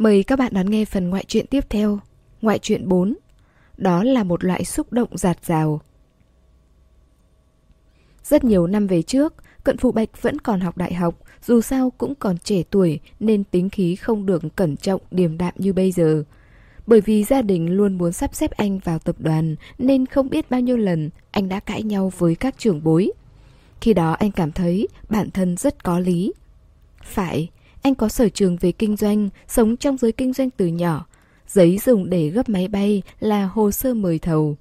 Mời các bạn đón nghe phần ngoại truyện tiếp theo, ngoại truyện 4. Đó là một loại xúc động giạt rào. Rất nhiều năm về trước, Cận Phụ Bạch vẫn còn học đại học, dù sao cũng còn trẻ tuổi nên tính khí không được cẩn trọng điềm đạm như bây giờ. Bởi vì gia đình luôn muốn sắp xếp anh vào tập đoàn nên không biết bao nhiêu lần anh đã cãi nhau với các trưởng bối. Khi đó anh cảm thấy bản thân rất có lý. Phải, anh có sở trường về kinh doanh, sống trong giới kinh doanh từ nhỏ. Giấy dùng để gấp máy bay là hồ sơ mời thầu.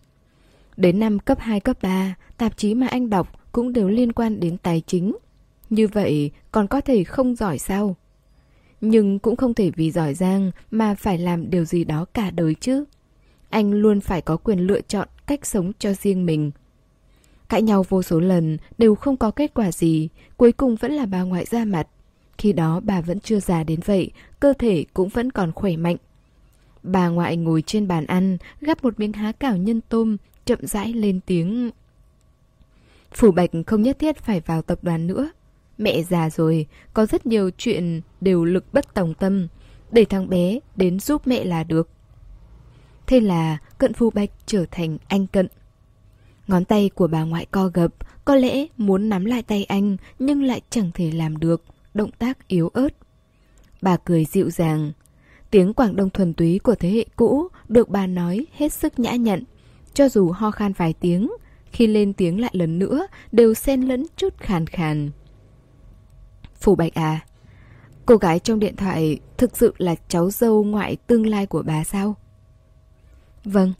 Đến năm cấp 2, cấp 3, tạp chí mà anh đọc cũng đều liên quan đến tài chính. Như vậy còn có thể không giỏi sao? Nhưng cũng không thể vì giỏi giang mà phải làm điều gì đó cả đời chứ. Anh luôn phải có quyền lựa chọn cách sống cho riêng mình. Cãi nhau vô số lần đều không có kết quả gì, cuối cùng vẫn là bà ngoại ra mặt. Khi đó bà vẫn chưa già đến vậy, cơ thể cũng vẫn còn khỏe mạnh. Bà ngoại ngồi trên bàn ăn, gắp một miếng há cảo nhân tôm, chậm rãi lên tiếng. Phủ Bạch không nhất thiết phải vào tập đoàn nữa. Mẹ già rồi, có rất nhiều chuyện đều lực bất tòng tâm. Để thằng bé đến giúp mẹ là được. Thế là cận Phủ Bạch trở thành anh cận. Ngón tay của bà ngoại co gập, có lẽ muốn nắm lại tay anh nhưng lại chẳng thể làm được động tác yếu ớt. Bà cười dịu dàng. Tiếng Quảng Đông thuần túy của thế hệ cũ được bà nói hết sức nhã nhặn. Cho dù ho khan vài tiếng, khi lên tiếng lại lần nữa đều xen lẫn chút khàn khàn. Phủ Bạch à, cô gái trong điện thoại thực sự là cháu dâu ngoại tương lai của bà sao? Vâng.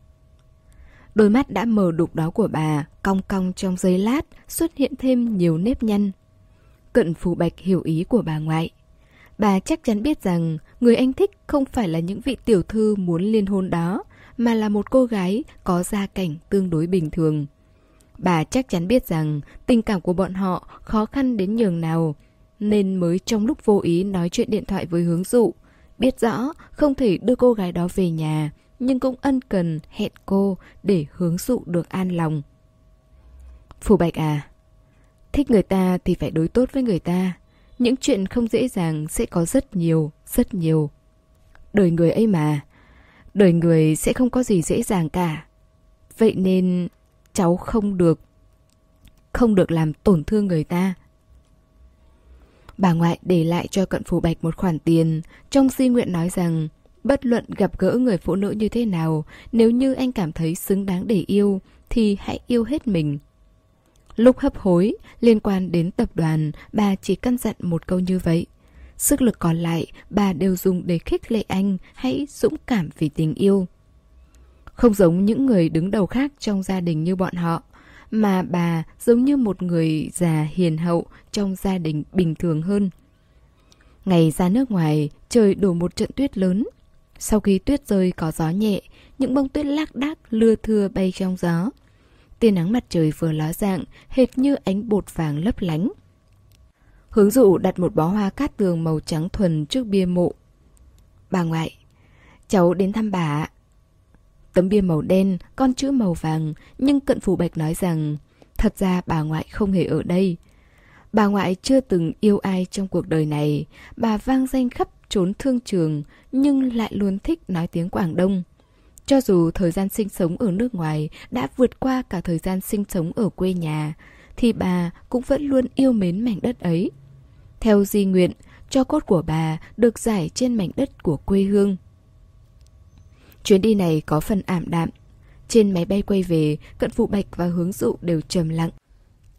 Đôi mắt đã mờ đục đó của bà, cong cong trong giây lát, xuất hiện thêm nhiều nếp nhăn. Cận Phù Bạch hiểu ý của bà ngoại. Bà chắc chắn biết rằng người anh thích không phải là những vị tiểu thư muốn liên hôn đó, mà là một cô gái có gia cảnh tương đối bình thường. Bà chắc chắn biết rằng tình cảm của bọn họ khó khăn đến nhường nào, nên mới trong lúc vô ý nói chuyện điện thoại với hướng dụ. Biết rõ không thể đưa cô gái đó về nhà, nhưng cũng ân cần hẹn cô để hướng dụ được an lòng. Phù Bạch à, Thích người ta thì phải đối tốt với người ta. Những chuyện không dễ dàng sẽ có rất nhiều, rất nhiều. Đời người ấy mà, đời người sẽ không có gì dễ dàng cả. Vậy nên cháu không được, không được làm tổn thương người ta. Bà ngoại để lại cho cận phù bạch một khoản tiền, trong di nguyện nói rằng bất luận gặp gỡ người phụ nữ như thế nào, nếu như anh cảm thấy xứng đáng để yêu, thì hãy yêu hết mình. Lúc hấp hối, liên quan đến tập đoàn, bà chỉ căn dặn một câu như vậy. Sức lực còn lại, bà đều dùng để khích lệ anh hãy dũng cảm vì tình yêu. Không giống những người đứng đầu khác trong gia đình như bọn họ, mà bà giống như một người già hiền hậu trong gia đình bình thường hơn. Ngày ra nước ngoài, trời đổ một trận tuyết lớn. Sau khi tuyết rơi có gió nhẹ, những bông tuyết lác đác lưa thưa bay trong gió tia nắng mặt trời vừa ló dạng, hệt như ánh bột vàng lấp lánh. Hướng dụ đặt một bó hoa cát tường màu trắng thuần trước bia mộ. Bà ngoại, cháu đến thăm bà Tấm bia màu đen, con chữ màu vàng, nhưng cận phủ bạch nói rằng thật ra bà ngoại không hề ở đây. Bà ngoại chưa từng yêu ai trong cuộc đời này, bà vang danh khắp trốn thương trường nhưng lại luôn thích nói tiếng Quảng Đông. Cho dù thời gian sinh sống ở nước ngoài đã vượt qua cả thời gian sinh sống ở quê nhà, thì bà cũng vẫn luôn yêu mến mảnh đất ấy. Theo di nguyện, cho cốt của bà được giải trên mảnh đất của quê hương. Chuyến đi này có phần ảm đạm. Trên máy bay quay về, cận phụ bạch và hướng dụ đều trầm lặng.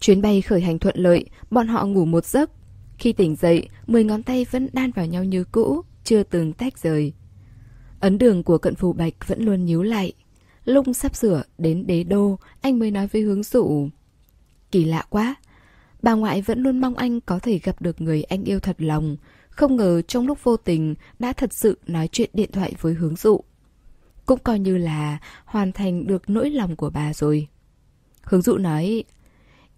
Chuyến bay khởi hành thuận lợi, bọn họ ngủ một giấc. Khi tỉnh dậy, mười ngón tay vẫn đan vào nhau như cũ, chưa từng tách rời. Ấn đường của cận phù bạch vẫn luôn nhíu lại. Lúc sắp sửa đến đế đô, anh mới nói với hướng dụ. Kỳ lạ quá. Bà ngoại vẫn luôn mong anh có thể gặp được người anh yêu thật lòng. Không ngờ trong lúc vô tình đã thật sự nói chuyện điện thoại với hướng dụ. Cũng coi như là hoàn thành được nỗi lòng của bà rồi. Hướng dụ nói,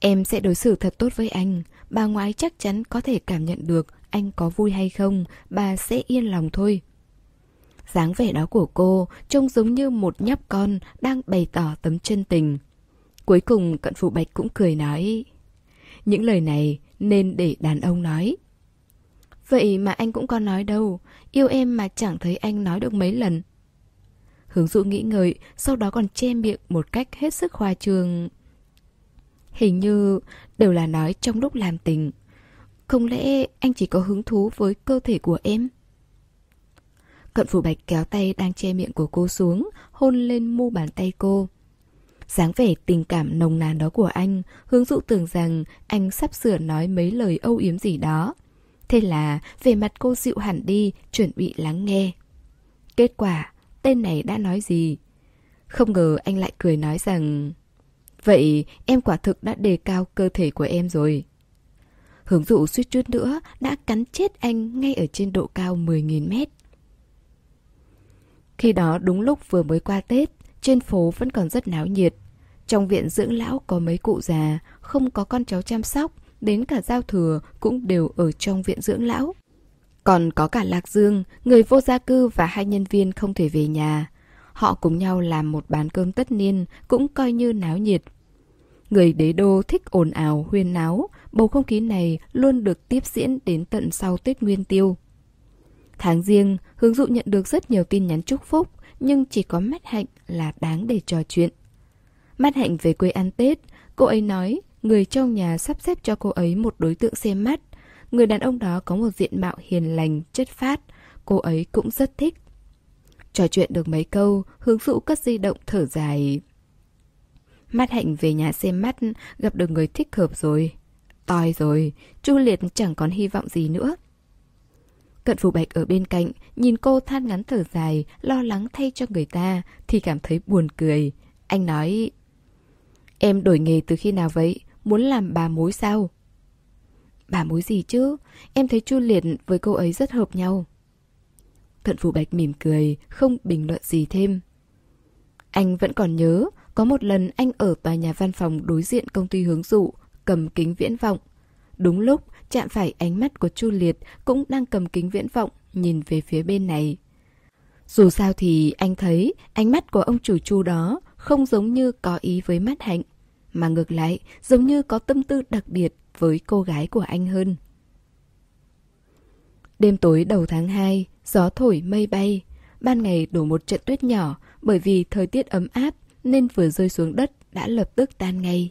em sẽ đối xử thật tốt với anh. Bà ngoại chắc chắn có thể cảm nhận được anh có vui hay không, bà sẽ yên lòng thôi dáng vẻ đó của cô trông giống như một nhóc con đang bày tỏ tấm chân tình. Cuối cùng cận phụ bạch cũng cười nói Những lời này nên để đàn ông nói Vậy mà anh cũng có nói đâu, yêu em mà chẳng thấy anh nói được mấy lần. Hướng dụ nghĩ ngợi, sau đó còn che miệng một cách hết sức khoa trương. Hình như đều là nói trong lúc làm tình. Không lẽ anh chỉ có hứng thú với cơ thể của em? Cận phủ bạch kéo tay đang che miệng của cô xuống, hôn lên mu bàn tay cô. dáng vẻ tình cảm nồng nàn đó của anh, hướng dụ tưởng rằng anh sắp sửa nói mấy lời âu yếm gì đó. Thế là về mặt cô dịu hẳn đi, chuẩn bị lắng nghe. Kết quả, tên này đã nói gì? Không ngờ anh lại cười nói rằng... Vậy em quả thực đã đề cao cơ thể của em rồi. Hướng dụ suýt chút nữa đã cắn chết anh ngay ở trên độ cao 10.000 mét. Khi đó đúng lúc vừa mới qua Tết, trên phố vẫn còn rất náo nhiệt. Trong viện dưỡng lão có mấy cụ già, không có con cháu chăm sóc, đến cả giao thừa cũng đều ở trong viện dưỡng lão. Còn có cả Lạc Dương, người vô gia cư và hai nhân viên không thể về nhà. Họ cùng nhau làm một bàn cơm tất niên, cũng coi như náo nhiệt. Người đế đô thích ồn ào, huyên náo, bầu không khí này luôn được tiếp diễn đến tận sau Tết Nguyên Tiêu. Tháng riêng, hướng dụ nhận được rất nhiều tin nhắn chúc phúc, nhưng chỉ có mắt hạnh là đáng để trò chuyện. Mắt hạnh về quê ăn Tết, cô ấy nói người trong nhà sắp xếp cho cô ấy một đối tượng xem mắt. Người đàn ông đó có một diện mạo hiền lành, chất phát, cô ấy cũng rất thích. Trò chuyện được mấy câu, hướng dụ cất di động thở dài. Mắt hạnh về nhà xem mắt, gặp được người thích hợp rồi. Tòi rồi, Chu Liệt chẳng còn hy vọng gì nữa. Cận Phủ Bạch ở bên cạnh, nhìn cô than ngắn thở dài, lo lắng thay cho người ta, thì cảm thấy buồn cười. Anh nói, em đổi nghề từ khi nào vậy? Muốn làm bà mối sao? Bà mối gì chứ? Em thấy Chu Liệt với cô ấy rất hợp nhau. Cận Phủ Bạch mỉm cười, không bình luận gì thêm. Anh vẫn còn nhớ, có một lần anh ở tòa nhà văn phòng đối diện công ty hướng dụ, cầm kính viễn vọng. Đúng lúc, chạm phải ánh mắt của Chu Liệt cũng đang cầm kính viễn vọng nhìn về phía bên này. Dù sao thì anh thấy ánh mắt của ông chủ Chu đó không giống như có ý với mắt hạnh, mà ngược lại giống như có tâm tư đặc biệt với cô gái của anh hơn. Đêm tối đầu tháng 2, gió thổi mây bay, ban ngày đổ một trận tuyết nhỏ bởi vì thời tiết ấm áp nên vừa rơi xuống đất đã lập tức tan ngay.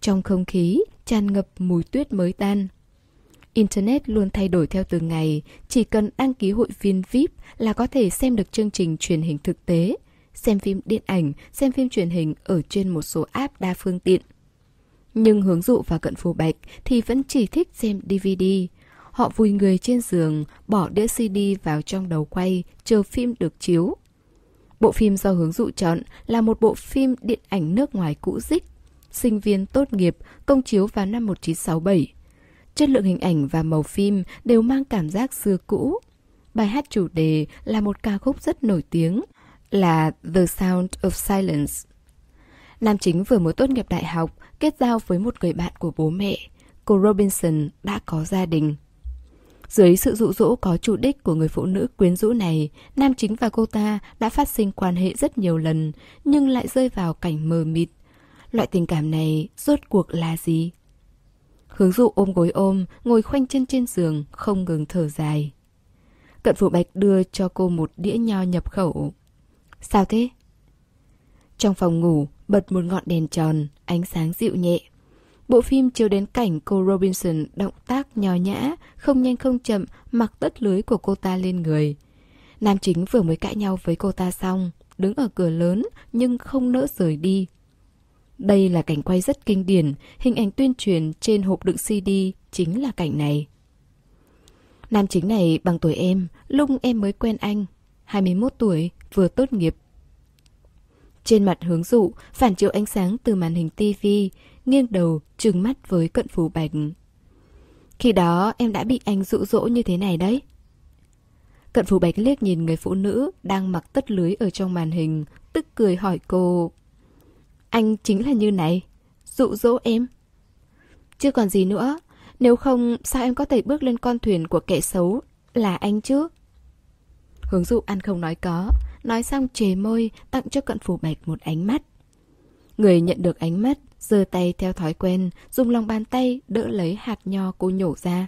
Trong không khí tràn ngập mùi tuyết mới tan. Internet luôn thay đổi theo từng ngày, chỉ cần đăng ký hội viên VIP là có thể xem được chương trình truyền hình thực tế, xem phim điện ảnh, xem phim truyền hình ở trên một số app đa phương tiện. Nhưng hướng dụ và cận phù bạch thì vẫn chỉ thích xem DVD. Họ vùi người trên giường, bỏ đĩa CD vào trong đầu quay, chờ phim được chiếu. Bộ phim do hướng dụ chọn là một bộ phim điện ảnh nước ngoài cũ dích, sinh viên tốt nghiệp, công chiếu vào năm 1967 Chất lượng hình ảnh và màu phim đều mang cảm giác xưa cũ. Bài hát chủ đề là một ca khúc rất nổi tiếng, là The Sound of Silence. Nam chính vừa mới tốt nghiệp đại học, kết giao với một người bạn của bố mẹ. Cô Robinson đã có gia đình. Dưới sự dụ dỗ có chủ đích của người phụ nữ quyến rũ này, nam chính và cô ta đã phát sinh quan hệ rất nhiều lần, nhưng lại rơi vào cảnh mờ mịt. Loại tình cảm này rốt cuộc là gì? Hướng dụ ôm gối ôm, ngồi khoanh chân trên giường, không ngừng thở dài. Cận phụ bạch đưa cho cô một đĩa nho nhập khẩu. Sao thế? Trong phòng ngủ, bật một ngọn đèn tròn, ánh sáng dịu nhẹ. Bộ phim chiếu đến cảnh cô Robinson động tác nho nhã, không nhanh không chậm, mặc tất lưới của cô ta lên người. Nam chính vừa mới cãi nhau với cô ta xong, đứng ở cửa lớn nhưng không nỡ rời đi, đây là cảnh quay rất kinh điển, hình ảnh tuyên truyền trên hộp đựng CD chính là cảnh này. Nam chính này bằng tuổi em, lúc em mới quen anh, 21 tuổi, vừa tốt nghiệp. Trên mặt hướng dụ, phản chiếu ánh sáng từ màn hình tivi, nghiêng đầu, trừng mắt với cận phủ bạch. Khi đó em đã bị anh dụ dỗ như thế này đấy. Cận phủ bạch liếc nhìn người phụ nữ đang mặc tất lưới ở trong màn hình, tức cười hỏi cô anh chính là như này, dụ dỗ em. Chưa còn gì nữa, nếu không sao em có thể bước lên con thuyền của kẻ xấu là anh chứ? Hướng dụ ăn không nói có, nói xong chề môi tặng cho cận phủ bạch một ánh mắt. Người nhận được ánh mắt, giơ tay theo thói quen, dùng lòng bàn tay đỡ lấy hạt nho cô nhổ ra.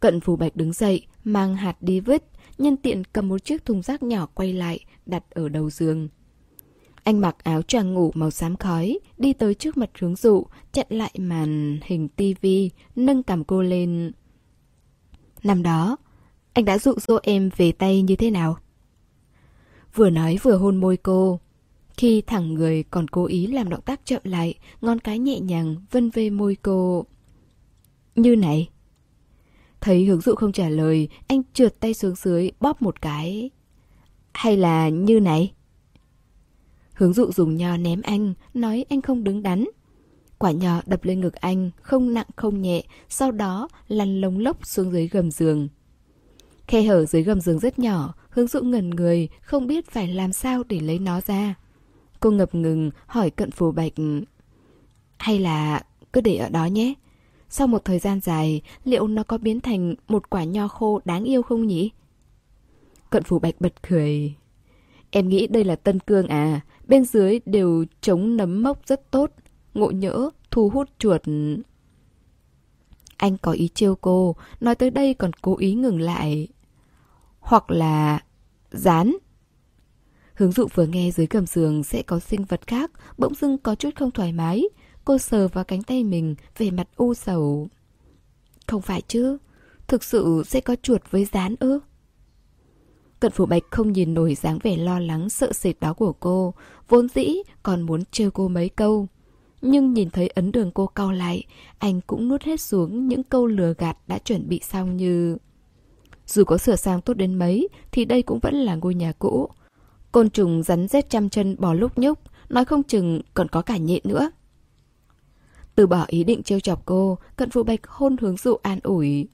Cận phù bạch đứng dậy, mang hạt đi vứt, nhân tiện cầm một chiếc thùng rác nhỏ quay lại, đặt ở đầu giường. Anh mặc áo choàng ngủ màu xám khói, đi tới trước mặt hướng dụ, chặn lại màn hình tivi, nâng cầm cô lên. Năm đó, anh đã dụ dỗ em về tay như thế nào? Vừa nói vừa hôn môi cô. Khi thẳng người còn cố ý làm động tác chậm lại, ngón cái nhẹ nhàng vân về môi cô. Như này. Thấy hướng dụ không trả lời, anh trượt tay xuống dưới bóp một cái. Hay là như này? Hướng dụ dùng nho ném anh, nói anh không đứng đắn. Quả nho đập lên ngực anh, không nặng không nhẹ, sau đó lăn lông lốc xuống dưới gầm giường. Khe hở dưới gầm giường rất nhỏ, hướng dụ ngẩn người, không biết phải làm sao để lấy nó ra. Cô ngập ngừng hỏi cận phù bạch Hay là cứ để ở đó nhé Sau một thời gian dài Liệu nó có biến thành một quả nho khô đáng yêu không nhỉ? Cận phù bạch bật cười Em nghĩ đây là tân cương à Bên dưới đều chống nấm mốc rất tốt Ngộ nhỡ thu hút chuột Anh có ý trêu cô Nói tới đây còn cố ý ngừng lại Hoặc là Dán Hướng dụ vừa nghe dưới gầm giường sẽ có sinh vật khác, bỗng dưng có chút không thoải mái. Cô sờ vào cánh tay mình, về mặt u sầu. Không phải chứ, thực sự sẽ có chuột với rán ư? Cận phủ bạch không nhìn nổi dáng vẻ lo lắng sợ sệt đó của cô, vốn dĩ còn muốn trêu cô mấy câu. Nhưng nhìn thấy ấn đường cô cau lại, anh cũng nuốt hết xuống những câu lừa gạt đã chuẩn bị xong như... Dù có sửa sang tốt đến mấy, thì đây cũng vẫn là ngôi nhà cũ. Côn trùng rắn rết trăm chân bò lúc nhúc, nói không chừng còn có cả nhện nữa. Từ bỏ ý định trêu chọc cô, cận phụ bạch hôn hướng dụ an ủi.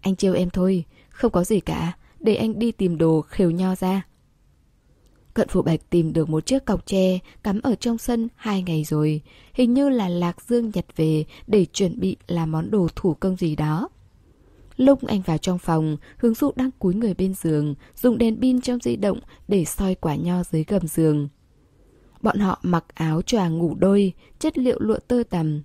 Anh trêu em thôi, không có gì cả, để anh đi tìm đồ khều nho ra. Cận phủ bạch tìm được một chiếc cọc tre cắm ở trong sân hai ngày rồi, hình như là Lạc Dương nhặt về để chuẩn bị làm món đồ thủ công gì đó. Lúc anh vào trong phòng, hướng dụ đang cúi người bên giường, dùng đèn pin trong di động để soi quả nho dưới gầm giường. Bọn họ mặc áo choàng ngủ đôi, chất liệu lụa tơ tằm.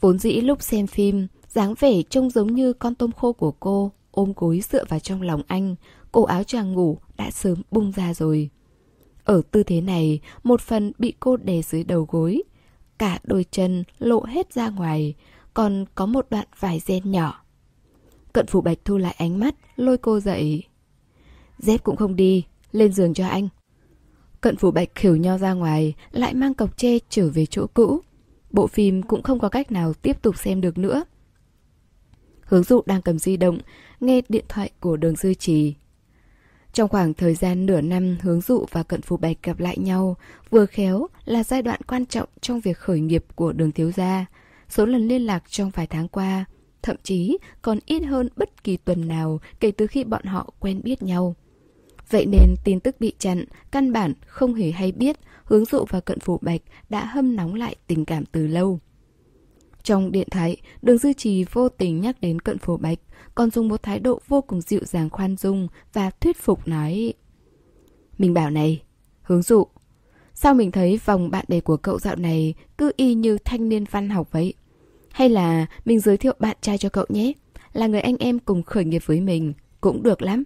Vốn dĩ lúc xem phim, dáng vẻ trông giống như con tôm khô của cô, ôm gối dựa vào trong lòng anh, cổ áo choàng ngủ đã sớm bung ra rồi. Ở tư thế này, một phần bị cô đè dưới đầu gối, cả đôi chân lộ hết ra ngoài, còn có một đoạn vải ren nhỏ. Cận phủ bạch thu lại ánh mắt, lôi cô dậy. Dép cũng không đi, lên giường cho anh. Cận phủ bạch khều nho ra ngoài, lại mang cọc tre trở về chỗ cũ. Bộ phim cũng không có cách nào tiếp tục xem được nữa. Hướng dụ đang cầm di động, nghe điện thoại của đường dư trì. Trong khoảng thời gian nửa năm hướng dụ và cận phủ bạch gặp lại nhau, vừa khéo là giai đoạn quan trọng trong việc khởi nghiệp của đường thiếu gia. Số lần liên lạc trong vài tháng qua, thậm chí còn ít hơn bất kỳ tuần nào kể từ khi bọn họ quen biết nhau. Vậy nên tin tức bị chặn, căn bản không hề hay biết hướng dụ và cận phủ bạch đã hâm nóng lại tình cảm từ lâu. Trong điện thoại, đường dư trì vô tình nhắc đến cận phủ bạch, còn dùng một thái độ vô cùng dịu dàng khoan dung và thuyết phục nói Mình bảo này, hướng dụ, sao mình thấy vòng bạn bè của cậu dạo này cứ y như thanh niên văn học vậy? Hay là mình giới thiệu bạn trai cho cậu nhé Là người anh em cùng khởi nghiệp với mình Cũng được lắm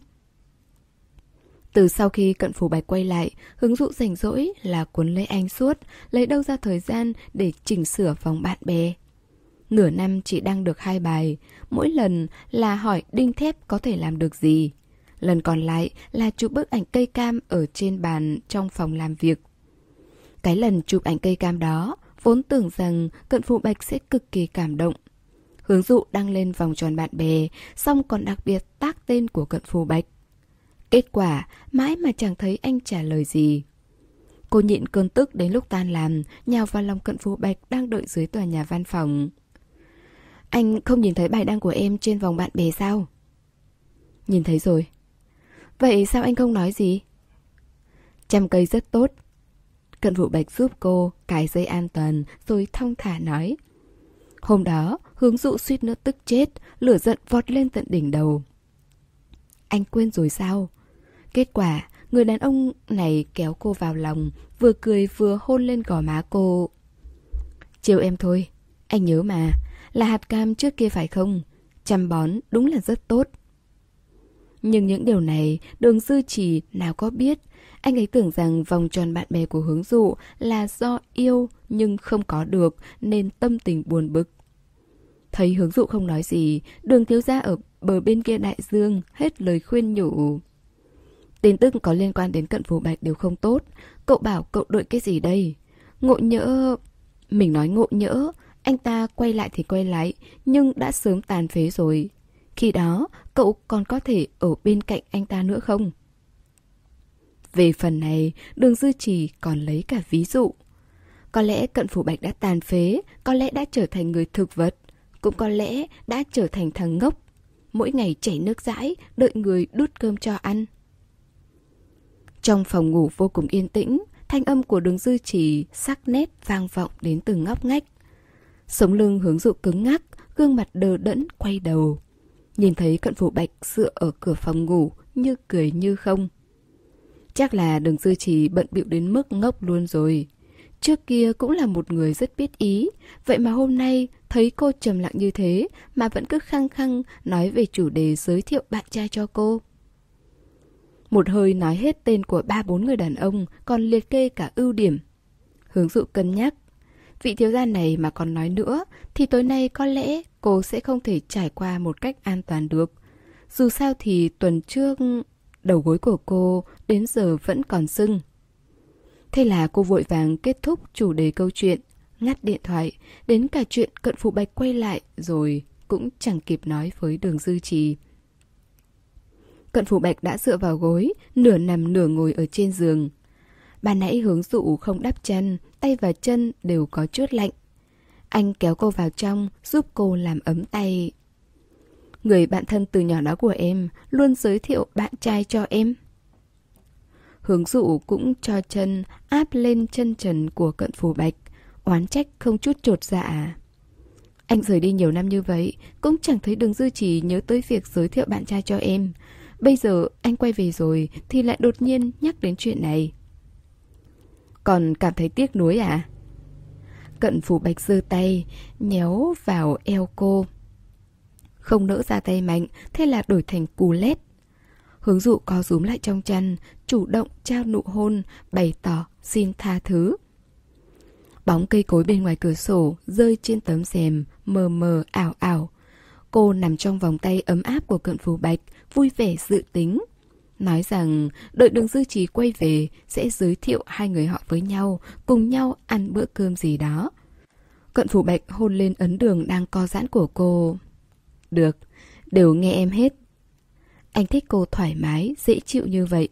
từ sau khi cận phủ bạch quay lại, hướng dụ rảnh rỗi là cuốn lấy anh suốt, lấy đâu ra thời gian để chỉnh sửa vòng bạn bè. Nửa năm chị đăng được hai bài, mỗi lần là hỏi đinh thép có thể làm được gì. Lần còn lại là chụp bức ảnh cây cam ở trên bàn trong phòng làm việc. Cái lần chụp ảnh cây cam đó, vốn tưởng rằng cận phụ bạch sẽ cực kỳ cảm động. Hướng dụ đăng lên vòng tròn bạn bè, xong còn đặc biệt tác tên của cận Phụ bạch. Kết quả, mãi mà chẳng thấy anh trả lời gì. Cô nhịn cơn tức đến lúc tan làm, nhào vào lòng cận Phụ bạch đang đợi dưới tòa nhà văn phòng. Anh không nhìn thấy bài đăng của em trên vòng bạn bè sao? Nhìn thấy rồi. Vậy sao anh không nói gì? Trăm cây rất tốt, Cận vụ bạch giúp cô cài dây an toàn rồi thong thả nói. Hôm đó, hướng dụ suýt nữa tức chết, lửa giận vọt lên tận đỉnh đầu. Anh quên rồi sao? Kết quả, người đàn ông này kéo cô vào lòng, vừa cười vừa hôn lên gò má cô. Chiều em thôi, anh nhớ mà, là hạt cam trước kia phải không? chăm bón đúng là rất tốt. Nhưng những điều này đường dư chỉ nào có biết. Anh ấy tưởng rằng vòng tròn bạn bè của hướng dụ là do yêu nhưng không có được nên tâm tình buồn bực. Thấy hướng dụ không nói gì, đường thiếu gia ở bờ bên kia đại dương hết lời khuyên nhủ. Tin tức có liên quan đến cận phù bạch đều không tốt. Cậu bảo cậu đợi cái gì đây? Ngộ nhỡ... Mình nói ngộ nhỡ, anh ta quay lại thì quay lại, nhưng đã sớm tàn phế rồi. Khi đó, cậu còn có thể ở bên cạnh anh ta nữa không? Về phần này, đường dư trì còn lấy cả ví dụ. Có lẽ cận phủ bạch đã tàn phế, có lẽ đã trở thành người thực vật, cũng có lẽ đã trở thành thằng ngốc. Mỗi ngày chảy nước dãi, đợi người đút cơm cho ăn. Trong phòng ngủ vô cùng yên tĩnh, thanh âm của đường dư trì sắc nét vang vọng đến từng ngóc ngách. Sống lưng hướng dụ cứng ngắc, gương mặt đờ đẫn quay đầu. Nhìn thấy cận phủ bạch dựa ở cửa phòng ngủ như cười như không. Chắc là đường dư trì bận bịu đến mức ngốc luôn rồi. Trước kia cũng là một người rất biết ý, vậy mà hôm nay thấy cô trầm lặng như thế mà vẫn cứ khăng khăng nói về chủ đề giới thiệu bạn trai cho cô. Một hơi nói hết tên của ba bốn người đàn ông, còn liệt kê cả ưu điểm. Hướng dụ cân nhắc. Vị thiếu gia này mà còn nói nữa, thì tối nay có lẽ cô sẽ không thể trải qua một cách an toàn được. Dù sao thì tuần trước, đầu gối của cô đến giờ vẫn còn sưng. Thế là cô vội vàng kết thúc chủ đề câu chuyện, ngắt điện thoại, đến cả chuyện cận phụ bạch quay lại rồi cũng chẳng kịp nói với đường dư trì. Cận phụ bạch đã dựa vào gối, nửa nằm nửa ngồi ở trên giường. Bà nãy hướng dụ không đắp chân, tay và chân đều có chút lạnh. Anh kéo cô vào trong, giúp cô làm ấm tay. Người bạn thân từ nhỏ đó của em luôn giới thiệu bạn trai cho em. Hướng dụ cũng cho chân áp lên chân trần của cận phù bạch, oán trách không chút trột dạ. Anh rời đi nhiều năm như vậy, cũng chẳng thấy đường dư chỉ nhớ tới việc giới thiệu bạn trai cho em. Bây giờ anh quay về rồi thì lại đột nhiên nhắc đến chuyện này. Còn cảm thấy tiếc nuối à? Cận phủ bạch giơ tay, nhéo vào eo cô. Không nỡ ra tay mạnh, thế là đổi thành cù lét. Hướng dụ co rúm lại trong chăn, chủ động trao nụ hôn, bày tỏ xin tha thứ. Bóng cây cối bên ngoài cửa sổ rơi trên tấm rèm, mờ mờ ảo ảo. Cô nằm trong vòng tay ấm áp của cận phù bạch, vui vẻ dự tính. Nói rằng đợi đường dư trí quay về sẽ giới thiệu hai người họ với nhau, cùng nhau ăn bữa cơm gì đó. Cận phủ bạch hôn lên ấn đường đang co giãn của cô. Được, đều nghe em hết. Anh thích cô thoải mái, dễ chịu như vậy.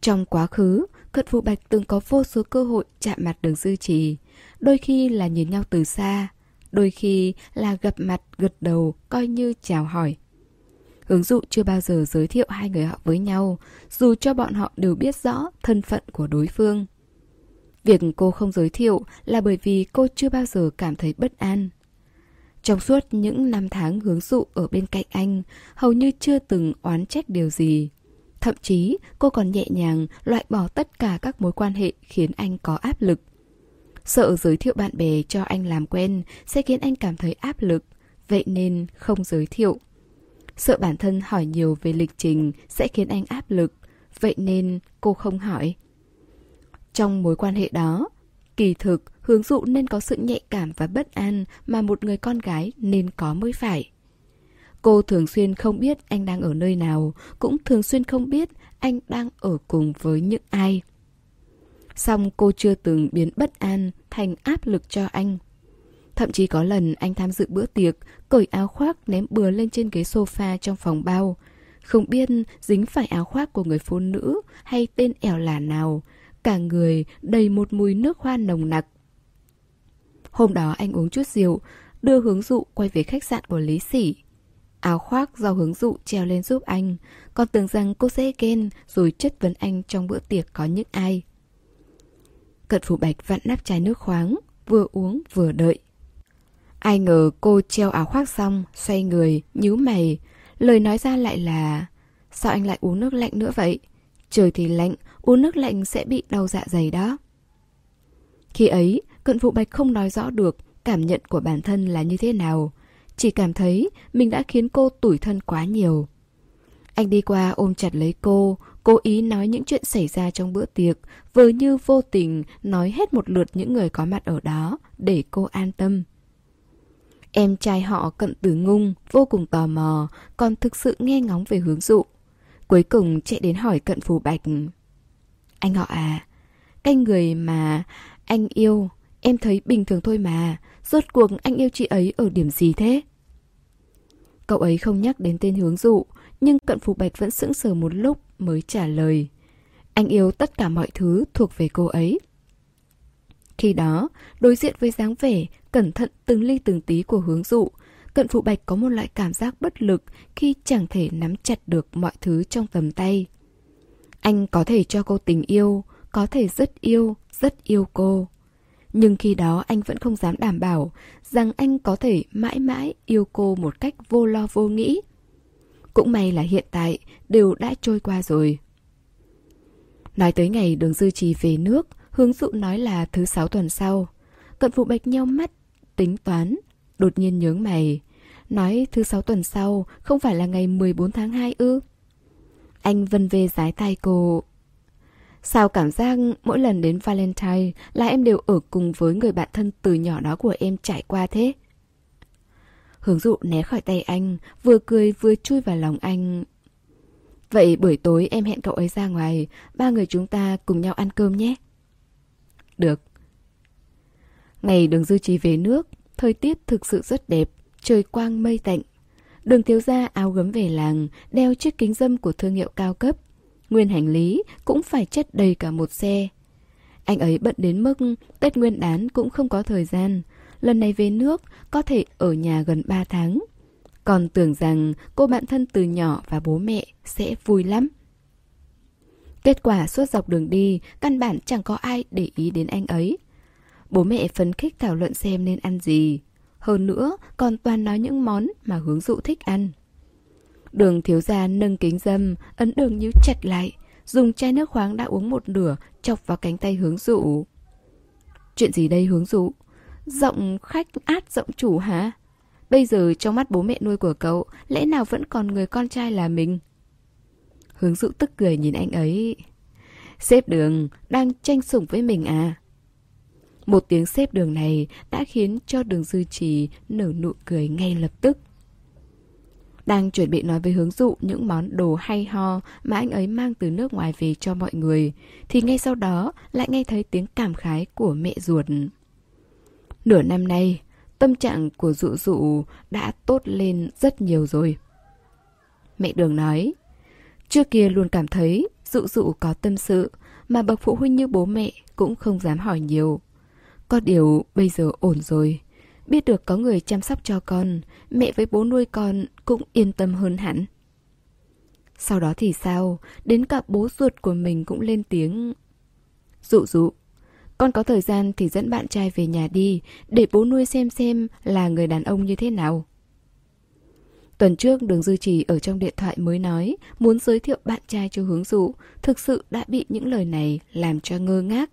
Trong quá khứ, Cận Phủ Bạch từng có vô số cơ hội chạm mặt đường dư trì. Đôi khi là nhìn nhau từ xa, đôi khi là gặp mặt gật đầu coi như chào hỏi. Hướng dụ chưa bao giờ giới thiệu hai người họ với nhau, dù cho bọn họ đều biết rõ thân phận của đối phương. Việc cô không giới thiệu là bởi vì cô chưa bao giờ cảm thấy bất an. Trong suốt những năm tháng hướng dụ ở bên cạnh anh, hầu như chưa từng oán trách điều gì. Thậm chí, cô còn nhẹ nhàng loại bỏ tất cả các mối quan hệ khiến anh có áp lực. Sợ giới thiệu bạn bè cho anh làm quen sẽ khiến anh cảm thấy áp lực, vậy nên không giới thiệu. Sợ bản thân hỏi nhiều về lịch trình sẽ khiến anh áp lực, vậy nên cô không hỏi. Trong mối quan hệ đó, kỳ thực hướng dụ nên có sự nhạy cảm và bất an mà một người con gái nên có mới phải. Cô thường xuyên không biết anh đang ở nơi nào, cũng thường xuyên không biết anh đang ở cùng với những ai. song cô chưa từng biến bất an thành áp lực cho anh. Thậm chí có lần anh tham dự bữa tiệc, cởi áo khoác ném bừa lên trên ghế sofa trong phòng bao. Không biết dính phải áo khoác của người phụ nữ hay tên ẻo là nào. Cả người đầy một mùi nước hoa nồng nặc. Hôm đó anh uống chút rượu, đưa hướng dụ quay về khách sạn của Lý Sỉ. Áo khoác do hướng dụ treo lên giúp anh, còn tưởng rằng cô sẽ ghen rồi chất vấn anh trong bữa tiệc có những ai. Cận phủ bạch vặn nắp chai nước khoáng, vừa uống vừa đợi. Ai ngờ cô treo áo khoác xong, xoay người, nhíu mày. Lời nói ra lại là Sao anh lại uống nước lạnh nữa vậy? Trời thì lạnh, uống nước lạnh sẽ bị đau dạ dày đó. Khi ấy, cận vụ bạch không nói rõ được cảm nhận của bản thân là như thế nào. chỉ cảm thấy mình đã khiến cô tủi thân quá nhiều. Anh đi qua ôm chặt lấy cô, cố ý nói những chuyện xảy ra trong bữa tiệc, vừa như vô tình nói hết một lượt những người có mặt ở đó, để cô an tâm. Em trai họ cận từ ngung, vô cùng tò mò, còn thực sự nghe ngóng về hướng dụ. Cuối cùng chạy đến hỏi cận phù bạch. Anh họ à, cái người mà anh yêu, em thấy bình thường thôi mà, rốt cuộc anh yêu chị ấy ở điểm gì thế? Cậu ấy không nhắc đến tên hướng dụ, nhưng cận phù bạch vẫn sững sờ một lúc mới trả lời. Anh yêu tất cả mọi thứ thuộc về cô ấy. Khi đó, đối diện với dáng vẻ, cẩn thận từng ly từng tí của hướng dụ, cận phụ bạch có một loại cảm giác bất lực khi chẳng thể nắm chặt được mọi thứ trong tầm tay. Anh có thể cho cô tình yêu, có thể rất yêu, rất yêu cô. Nhưng khi đó anh vẫn không dám đảm bảo rằng anh có thể mãi mãi yêu cô một cách vô lo vô nghĩ. Cũng may là hiện tại đều đã trôi qua rồi. Nói tới ngày đường dư trì về nước, hướng dụ nói là thứ sáu tuần sau. Cận phụ bạch nhau mắt, tính toán, đột nhiên nhướng mày. Nói thứ sáu tuần sau không phải là ngày 14 tháng 2 ư? Anh vân về giái tay cô. Sao cảm giác mỗi lần đến Valentine là em đều ở cùng với người bạn thân từ nhỏ đó của em trải qua thế? Hướng dụ né khỏi tay anh, vừa cười vừa chui vào lòng anh. Vậy buổi tối em hẹn cậu ấy ra ngoài, ba người chúng ta cùng nhau ăn cơm nhé. Được. Ngày đường dư trí về nước, thời tiết thực sự rất đẹp, trời quang mây tạnh. Đường thiếu gia áo gấm về làng, đeo chiếc kính dâm của thương hiệu cao cấp. Nguyên hành lý cũng phải chất đầy cả một xe. Anh ấy bận đến mức Tết Nguyên đán cũng không có thời gian. Lần này về nước có thể ở nhà gần 3 tháng. Còn tưởng rằng cô bạn thân từ nhỏ và bố mẹ sẽ vui lắm. Kết quả suốt dọc đường đi, căn bản chẳng có ai để ý đến anh ấy. Bố mẹ phấn khích thảo luận xem nên ăn gì. Hơn nữa, còn toàn nói những món mà hướng dụ thích ăn. Đường thiếu gia nâng kính dâm, ấn đường nhíu chặt lại, dùng chai nước khoáng đã uống một nửa, chọc vào cánh tay hướng dụ. Chuyện gì đây hướng dụ? Giọng khách át giọng chủ hả? Bây giờ trong mắt bố mẹ nuôi của cậu, lẽ nào vẫn còn người con trai là mình? Hướng dụ tức cười nhìn anh ấy. Xếp đường, đang tranh sủng với mình à? Một tiếng xếp đường này đã khiến cho đường dư trì nở nụ cười ngay lập tức. Đang chuẩn bị nói với hướng dụ những món đồ hay ho mà anh ấy mang từ nước ngoài về cho mọi người, thì ngay sau đó lại nghe thấy tiếng cảm khái của mẹ ruột. Nửa năm nay, tâm trạng của dụ dụ đã tốt lên rất nhiều rồi. Mẹ đường nói, trước kia luôn cảm thấy dụ dụ có tâm sự, mà bậc phụ huynh như bố mẹ cũng không dám hỏi nhiều. Có điều bây giờ ổn rồi. Biết được có người chăm sóc cho con, mẹ với bố nuôi con cũng yên tâm hơn hẳn. Sau đó thì sao? Đến cả bố ruột của mình cũng lên tiếng. Dụ dụ, con có thời gian thì dẫn bạn trai về nhà đi, để bố nuôi xem xem là người đàn ông như thế nào. Tuần trước Đường Dư Trì ở trong điện thoại mới nói muốn giới thiệu bạn trai cho hướng dụ, thực sự đã bị những lời này làm cho ngơ ngác.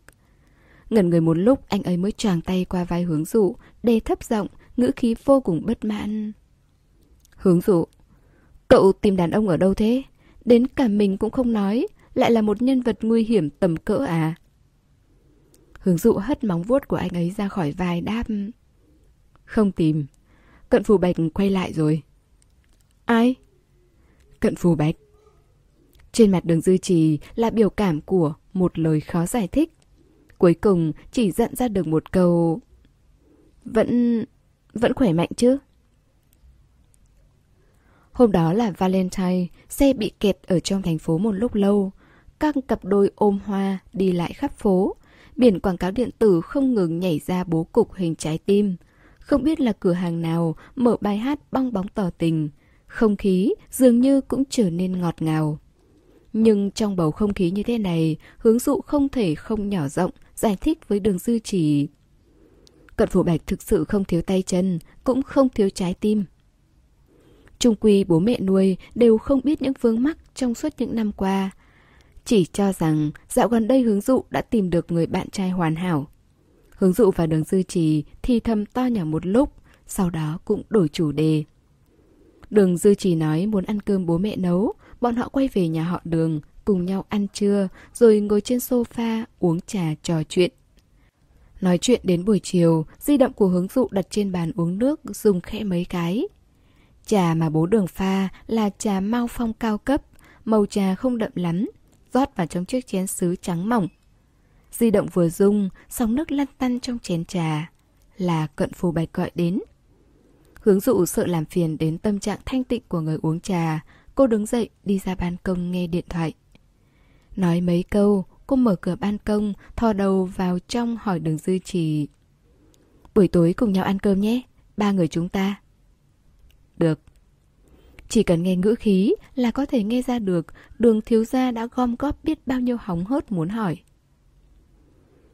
Ngẩn người một lúc anh ấy mới choàng tay qua vai hướng dụ, đề thấp giọng, ngữ khí vô cùng bất mãn. Hướng dụ, cậu tìm đàn ông ở đâu thế? Đến cả mình cũng không nói, lại là một nhân vật nguy hiểm tầm cỡ à? Hướng dụ hất móng vuốt của anh ấy ra khỏi vai đáp. Không tìm. Cận phù bạch quay lại rồi. Ai? Cận phù bạch. Trên mặt đường dư trì là biểu cảm của một lời khó giải thích. Cuối cùng chỉ dặn ra được một câu Vẫn... vẫn khỏe mạnh chứ? Hôm đó là Valentine, xe bị kẹt ở trong thành phố một lúc lâu. Các cặp đôi ôm hoa đi lại khắp phố. Biển quảng cáo điện tử không ngừng nhảy ra bố cục hình trái tim. Không biết là cửa hàng nào mở bài hát bong bóng tỏ tình. Không khí dường như cũng trở nên ngọt ngào. Nhưng trong bầu không khí như thế này, hướng dụ không thể không nhỏ rộng, giải thích với đường dư chỉ. Cận phủ bạch thực sự không thiếu tay chân, cũng không thiếu trái tim. Trung quy bố mẹ nuôi đều không biết những vướng mắc trong suốt những năm qua. Chỉ cho rằng dạo gần đây hướng dụ đã tìm được người bạn trai hoàn hảo. Hướng dụ và đường dư trì thì thầm to nhỏ một lúc, sau đó cũng đổi chủ đề. Đường Dư chỉ nói muốn ăn cơm bố mẹ nấu, bọn họ quay về nhà họ đường, cùng nhau ăn trưa, rồi ngồi trên sofa uống trà trò chuyện. Nói chuyện đến buổi chiều, di động của hướng dụ đặt trên bàn uống nước dùng khẽ mấy cái. Trà mà bố đường pha là trà mau phong cao cấp, màu trà không đậm lắm, rót vào trong chiếc chén sứ trắng mỏng. Di động vừa rung, sóng nước lăn tăn trong chén trà. Là cận phù bạch gọi đến. Hướng dụ sợ làm phiền đến tâm trạng thanh tịnh của người uống trà, cô đứng dậy đi ra ban công nghe điện thoại. Nói mấy câu, cô mở cửa ban công, thò đầu vào trong hỏi đường dư trì. Buổi tối cùng nhau ăn cơm nhé, ba người chúng ta. Được. Chỉ cần nghe ngữ khí là có thể nghe ra được đường thiếu gia đã gom góp biết bao nhiêu hóng hớt muốn hỏi.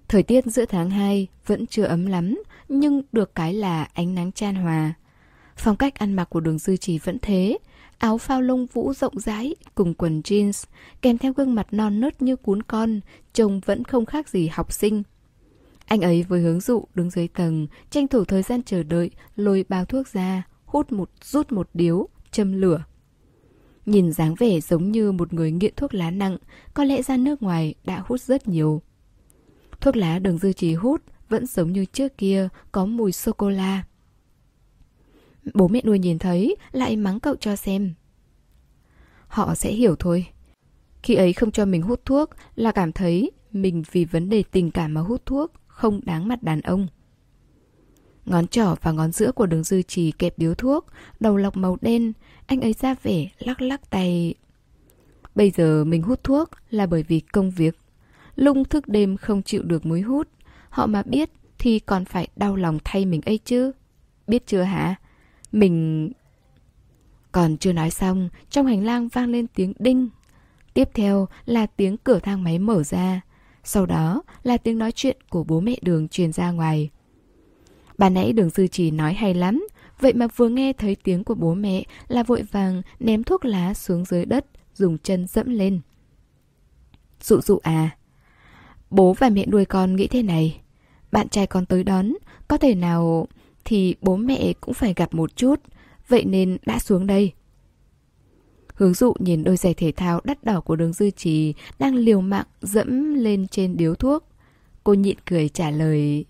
Thời tiết giữa tháng 2 vẫn chưa ấm lắm, nhưng được cái là ánh nắng chan hòa. Phong cách ăn mặc của đường dư trì vẫn thế, áo phao lông vũ rộng rãi cùng quần jeans, kèm theo gương mặt non nớt như cuốn con, trông vẫn không khác gì học sinh. Anh ấy với hướng dụ đứng dưới tầng, tranh thủ thời gian chờ đợi, lôi bao thuốc ra, hút một rút một điếu, châm lửa. Nhìn dáng vẻ giống như một người nghiện thuốc lá nặng, có lẽ ra nước ngoài đã hút rất nhiều. Thuốc lá đường dư trì hút vẫn giống như trước kia, có mùi sô-cô-la. Bố mẹ nuôi nhìn thấy lại mắng cậu cho xem. Họ sẽ hiểu thôi. Khi ấy không cho mình hút thuốc là cảm thấy mình vì vấn đề tình cảm mà hút thuốc không đáng mặt đàn ông. Ngón trỏ và ngón giữa của đường dư trì kẹp điếu thuốc, đầu lọc màu đen, anh ấy ra vẻ lắc lắc tay. Bây giờ mình hút thuốc là bởi vì công việc. Lung thức đêm không chịu được mối hút, họ mà biết thì còn phải đau lòng thay mình ấy chứ. Biết chưa hả? Mình... Còn chưa nói xong, trong hành lang vang lên tiếng đinh. Tiếp theo là tiếng cửa thang máy mở ra. Sau đó là tiếng nói chuyện của bố mẹ đường truyền ra ngoài. Bà nãy đường dư chỉ nói hay lắm, vậy mà vừa nghe thấy tiếng của bố mẹ là vội vàng ném thuốc lá xuống dưới đất, dùng chân dẫm lên. Dụ dụ à, bố và mẹ nuôi con nghĩ thế này. Bạn trai con tới đón, có thể nào thì bố mẹ cũng phải gặp một chút, vậy nên đã xuống đây. Hướng dụ nhìn đôi giày thể thao đắt đỏ của đường dư trì đang liều mạng dẫm lên trên điếu thuốc. Cô nhịn cười trả lời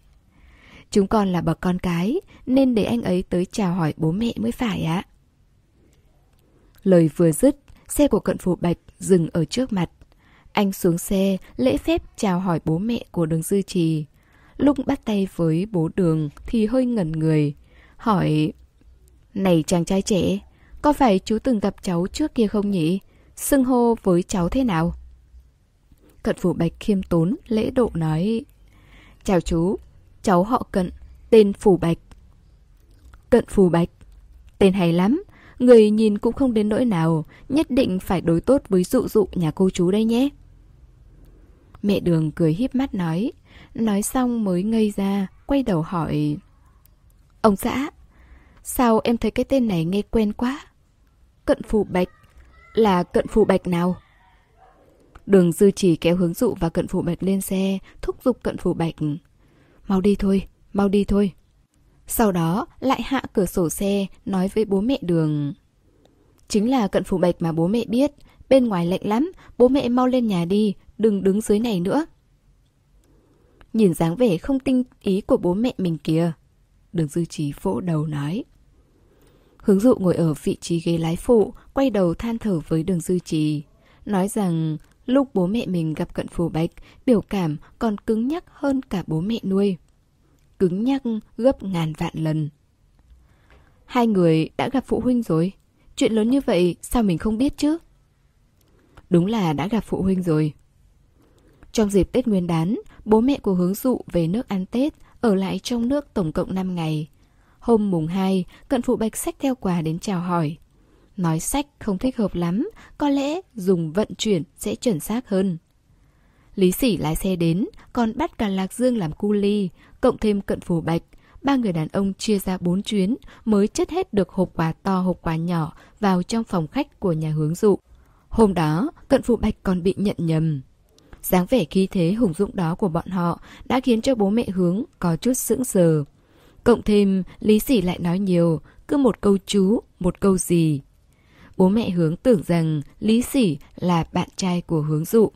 Chúng con là bậc con cái Nên để anh ấy tới chào hỏi bố mẹ mới phải ạ Lời vừa dứt Xe của cận phủ bạch dừng ở trước mặt Anh xuống xe lễ phép chào hỏi bố mẹ của đường dư trì Lúc bắt tay với bố đường thì hơi ngẩn người Hỏi Này chàng trai trẻ Có phải chú từng gặp cháu trước kia không nhỉ? Xưng hô với cháu thế nào? Cận phủ bạch khiêm tốn lễ độ nói Chào chú Cháu họ Cận, tên Phủ Bạch. Cận Phủ Bạch. Tên hay lắm, người nhìn cũng không đến nỗi nào, nhất định phải đối tốt với dụ dụ nhà cô chú đây nhé. Mẹ đường cười híp mắt nói, nói xong mới ngây ra, quay đầu hỏi. Ông xã, sao em thấy cái tên này nghe quen quá? Cận phù Bạch, là Cận phù Bạch nào? Đường dư chỉ kéo hướng dụ và cận phù bạch lên xe, thúc giục cận phù bạch. Mau đi thôi, mau đi thôi. Sau đó lại hạ cửa sổ xe nói với bố mẹ đường. Chính là cận phù bạch mà bố mẹ biết, bên ngoài lạnh lắm, bố mẹ mau lên nhà đi, đừng đứng dưới này nữa. Nhìn dáng vẻ không tinh ý của bố mẹ mình kìa. Đường dư trí vỗ đầu nói. Hướng dụ ngồi ở vị trí ghế lái phụ, quay đầu than thở với đường dư trí Nói rằng Lúc bố mẹ mình gặp cận phù bạch, biểu cảm còn cứng nhắc hơn cả bố mẹ nuôi. Cứng nhắc gấp ngàn vạn lần. Hai người đã gặp phụ huynh rồi. Chuyện lớn như vậy sao mình không biết chứ? Đúng là đã gặp phụ huynh rồi. Trong dịp Tết Nguyên đán, bố mẹ của hướng dụ về nước ăn Tết, ở lại trong nước tổng cộng 5 ngày. Hôm mùng 2, cận phụ bạch sách theo quà đến chào hỏi. Nói sách không thích hợp lắm, có lẽ dùng vận chuyển sẽ chuẩn xác hơn. Lý Sỉ lái xe đến, còn bắt cả Lạc Dương làm cu ly, cộng thêm cận phủ bạch. Ba người đàn ông chia ra bốn chuyến mới chất hết được hộp quà to hộp quà nhỏ vào trong phòng khách của nhà hướng dụ. Hôm đó, cận phủ bạch còn bị nhận nhầm dáng vẻ khí thế hùng dũng đó của bọn họ đã khiến cho bố mẹ hướng có chút sững sờ. Cộng thêm Lý Sỉ lại nói nhiều, cứ một câu chú, một câu gì. Bố mẹ hướng tưởng rằng Lý Sỉ là bạn trai của hướng dụ.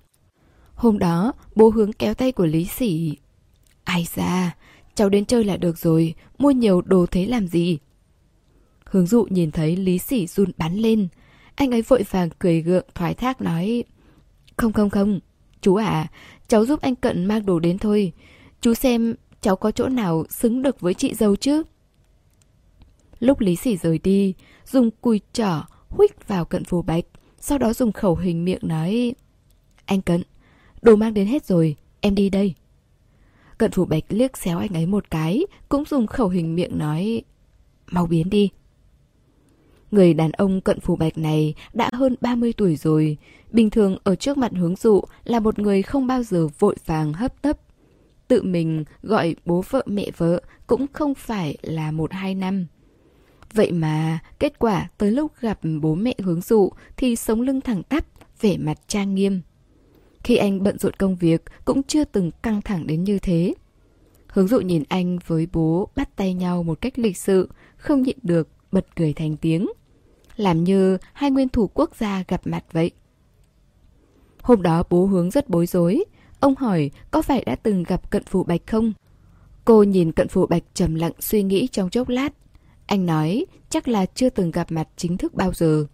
Hôm đó, bố hướng kéo tay của Lý Sỉ. Ai ra, cháu đến chơi là được rồi, mua nhiều đồ thế làm gì? Hướng dụ nhìn thấy Lý Sỉ run bắn lên. Anh ấy vội vàng cười gượng thoái thác nói Không không không, chú à, cháu giúp anh Cận mang đồ đến thôi. Chú xem cháu có chỗ nào xứng được với chị dâu chứ? Lúc Lý Sỉ rời đi, dùng cùi trỏ huých vào cận phù bạch, sau đó dùng khẩu hình miệng nói Anh Cận, đồ mang đến hết rồi, em đi đây. Cận phù bạch liếc xéo anh ấy một cái, cũng dùng khẩu hình miệng nói Mau biến đi. Người đàn ông cận phù bạch này đã hơn 30 tuổi rồi, bình thường ở trước mặt hướng dụ là một người không bao giờ vội vàng hấp tấp. Tự mình gọi bố vợ mẹ vợ cũng không phải là một hai năm. Vậy mà kết quả tới lúc gặp bố mẹ hướng dụ thì sống lưng thẳng tắp, vẻ mặt trang nghiêm. Khi anh bận rộn công việc cũng chưa từng căng thẳng đến như thế. Hướng dụ nhìn anh với bố bắt tay nhau một cách lịch sự, không nhịn được, bật cười thành tiếng làm như hai nguyên thủ quốc gia gặp mặt vậy. Hôm đó bố hướng rất bối rối. Ông hỏi có phải đã từng gặp cận phụ bạch không? Cô nhìn cận phụ bạch trầm lặng suy nghĩ trong chốc lát. Anh nói chắc là chưa từng gặp mặt chính thức bao giờ.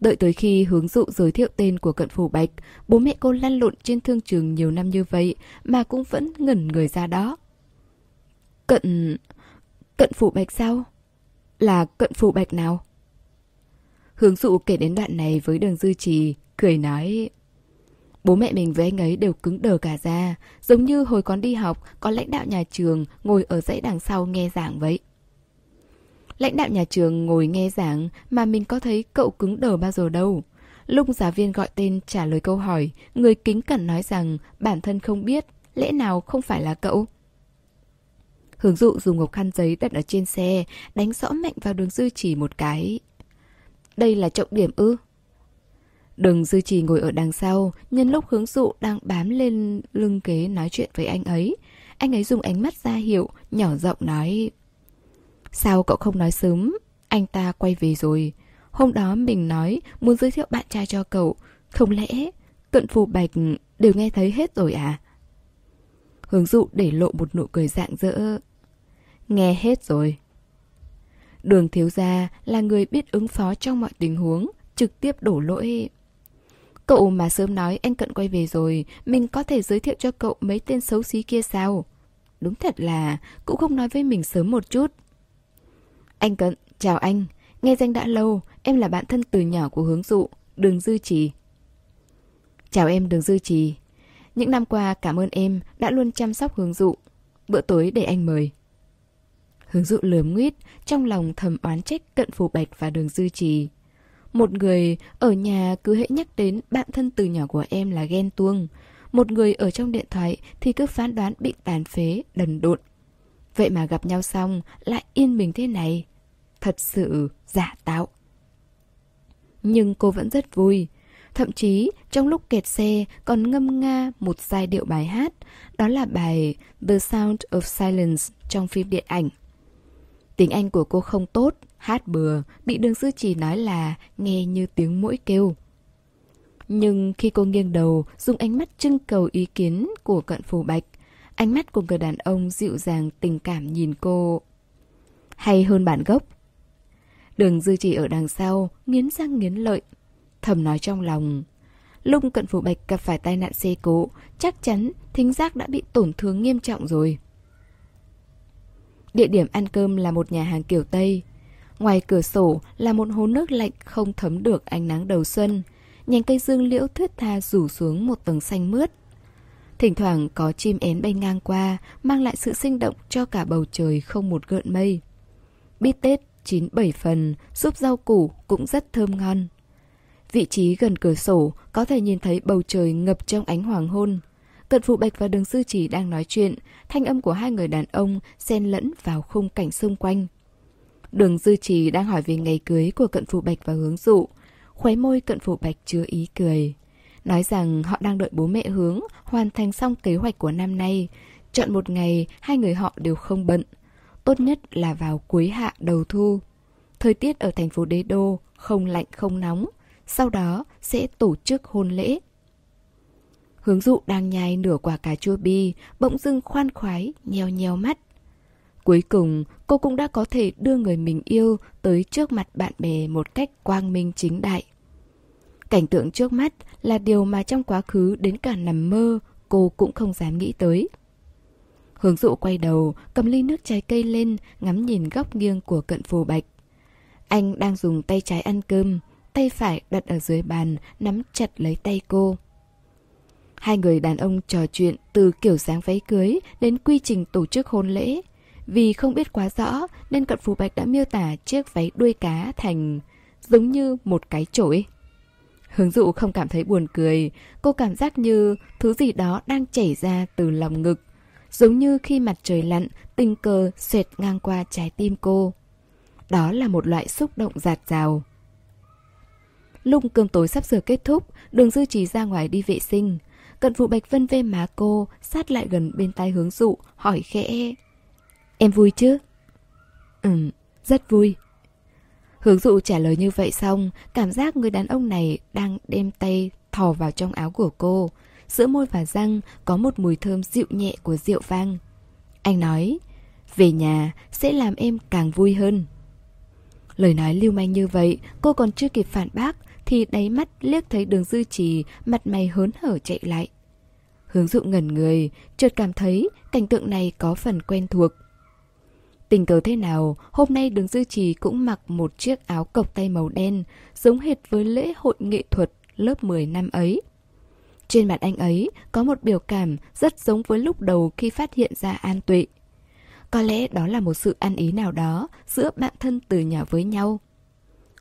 Đợi tới khi hướng dụ giới thiệu tên của cận phủ bạch, bố mẹ cô lăn lộn trên thương trường nhiều năm như vậy mà cũng vẫn ngẩn người ra đó. Cận... cận phủ bạch sao? Là cận phủ bạch nào? Hướng dụ kể đến đoạn này với đường dư trì, cười nói... Bố mẹ mình với anh ấy đều cứng đờ cả ra, giống như hồi còn đi học có lãnh đạo nhà trường ngồi ở dãy đằng sau nghe giảng vậy. Lãnh đạo nhà trường ngồi nghe giảng mà mình có thấy cậu cứng đờ bao giờ đâu. Lúc giáo viên gọi tên trả lời câu hỏi, người kính cẩn nói rằng bản thân không biết, lẽ nào không phải là cậu? Hướng dụ dùng ngọc khăn giấy đặt ở trên xe, đánh rõ mạnh vào đường dư chỉ một cái. Đây là trọng điểm ư? Đừng dư trì ngồi ở đằng sau, nhân lúc hướng dụ đang bám lên lưng ghế nói chuyện với anh ấy. Anh ấy dùng ánh mắt ra hiệu, nhỏ giọng nói. Sao cậu không nói sớm? Anh ta quay về rồi. Hôm đó mình nói muốn giới thiệu bạn trai cho cậu. Không lẽ cận phù bạch đều nghe thấy hết rồi à? Hướng dụ để lộ một nụ cười dạng dỡ. Nghe hết rồi. Đường thiếu gia là người biết ứng phó trong mọi tình huống, trực tiếp đổ lỗi. Cậu mà sớm nói anh Cận quay về rồi, mình có thể giới thiệu cho cậu mấy tên xấu xí kia sao? Đúng thật là, cũng không nói với mình sớm một chút. Anh Cận, chào anh. Nghe danh đã lâu, em là bạn thân từ nhỏ của hướng dụ, Đường Dư Trì. Chào em Đường Dư Trì. Những năm qua cảm ơn em đã luôn chăm sóc hướng dụ. Bữa tối để anh mời. Hướng dụ lườm nguyết, trong lòng thầm oán trách cận phù bạch và đường dư trì. Một người ở nhà cứ hệ nhắc đến bạn thân từ nhỏ của em là ghen tuông. Một người ở trong điện thoại thì cứ phán đoán bị tàn phế, đần độn. Vậy mà gặp nhau xong lại yên bình thế này. Thật sự giả tạo. Nhưng cô vẫn rất vui. Thậm chí trong lúc kẹt xe còn ngâm nga một giai điệu bài hát. Đó là bài The Sound of Silence trong phim điện ảnh. Tiếng Anh của cô không tốt, hát bừa, bị đường sư chỉ nói là nghe như tiếng mũi kêu. Nhưng khi cô nghiêng đầu, dùng ánh mắt trưng cầu ý kiến của cận phù bạch, ánh mắt của người đàn ông dịu dàng tình cảm nhìn cô. Hay hơn bản gốc. Đường dư chỉ ở đằng sau, nghiến răng nghiến lợi. Thầm nói trong lòng. Lung cận phù bạch gặp phải tai nạn xe cộ, chắc chắn thính giác đã bị tổn thương nghiêm trọng rồi. Địa điểm ăn cơm là một nhà hàng kiểu Tây. Ngoài cửa sổ là một hồ nước lạnh không thấm được ánh nắng đầu xuân. Nhánh cây dương liễu thướt tha rủ xuống một tầng xanh mướt. Thỉnh thoảng có chim én bay ngang qua, mang lại sự sinh động cho cả bầu trời không một gợn mây. Bít tết chín bảy phần, súp rau củ cũng rất thơm ngon. Vị trí gần cửa sổ có thể nhìn thấy bầu trời ngập trong ánh hoàng hôn. Cận Phụ Bạch và Đường Sư Chỉ đang nói chuyện, thanh âm của hai người đàn ông xen lẫn vào khung cảnh xung quanh. Đường Dư Trì đang hỏi về ngày cưới của Cận Phụ Bạch và Hướng Dụ. Khóe môi Cận Phụ Bạch chứa ý cười. Nói rằng họ đang đợi bố mẹ Hướng hoàn thành xong kế hoạch của năm nay. Chọn một ngày, hai người họ đều không bận. tốt nhất là vào cuối hạ đầu thu. Thời tiết ở thành phố Đế Đô không lạnh không nóng, sau đó sẽ tổ chức hôn lễ. Hướng dụ đang nhai nửa quả cà chua bi, bỗng dưng khoan khoái, nheo nheo mắt. Cuối cùng, cô cũng đã có thể đưa người mình yêu tới trước mặt bạn bè một cách quang minh chính đại. Cảnh tượng trước mắt là điều mà trong quá khứ đến cả nằm mơ cô cũng không dám nghĩ tới. Hướng dụ quay đầu, cầm ly nước trái cây lên, ngắm nhìn góc nghiêng của cận phù bạch. Anh đang dùng tay trái ăn cơm, tay phải đặt ở dưới bàn, nắm chặt lấy tay cô. Hai người đàn ông trò chuyện từ kiểu dáng váy cưới đến quy trình tổ chức hôn lễ. Vì không biết quá rõ nên cận phù bạch đã miêu tả chiếc váy đuôi cá thành giống như một cái chổi. Hướng dụ không cảm thấy buồn cười, cô cảm giác như thứ gì đó đang chảy ra từ lòng ngực. Giống như khi mặt trời lặn, tình cờ xoẹt ngang qua trái tim cô. Đó là một loại xúc động giạt rào. Lúc cơm tối sắp sửa kết thúc, đường dư trì ra ngoài đi vệ sinh. Cận vụ bạch vân về má cô, sát lại gần bên tai hướng dụ, hỏi khẽ. Em vui chứ? Ừ, rất vui. Hướng dụ trả lời như vậy xong, cảm giác người đàn ông này đang đem tay thò vào trong áo của cô. Giữa môi và răng có một mùi thơm dịu nhẹ của rượu vang. Anh nói, về nhà sẽ làm em càng vui hơn. Lời nói lưu manh như vậy, cô còn chưa kịp phản bác, thì đáy mắt liếc thấy đường dư trì, mặt mày hớn hở chạy lại. Hướng dụ ngẩn người, chợt cảm thấy cảnh tượng này có phần quen thuộc. Tình cờ thế nào, hôm nay đường dư trì cũng mặc một chiếc áo cộc tay màu đen, giống hệt với lễ hội nghệ thuật lớp 10 năm ấy. Trên mặt anh ấy có một biểu cảm rất giống với lúc đầu khi phát hiện ra An Tuệ. Có lẽ đó là một sự ăn ý nào đó giữa bạn thân từ nhỏ với nhau.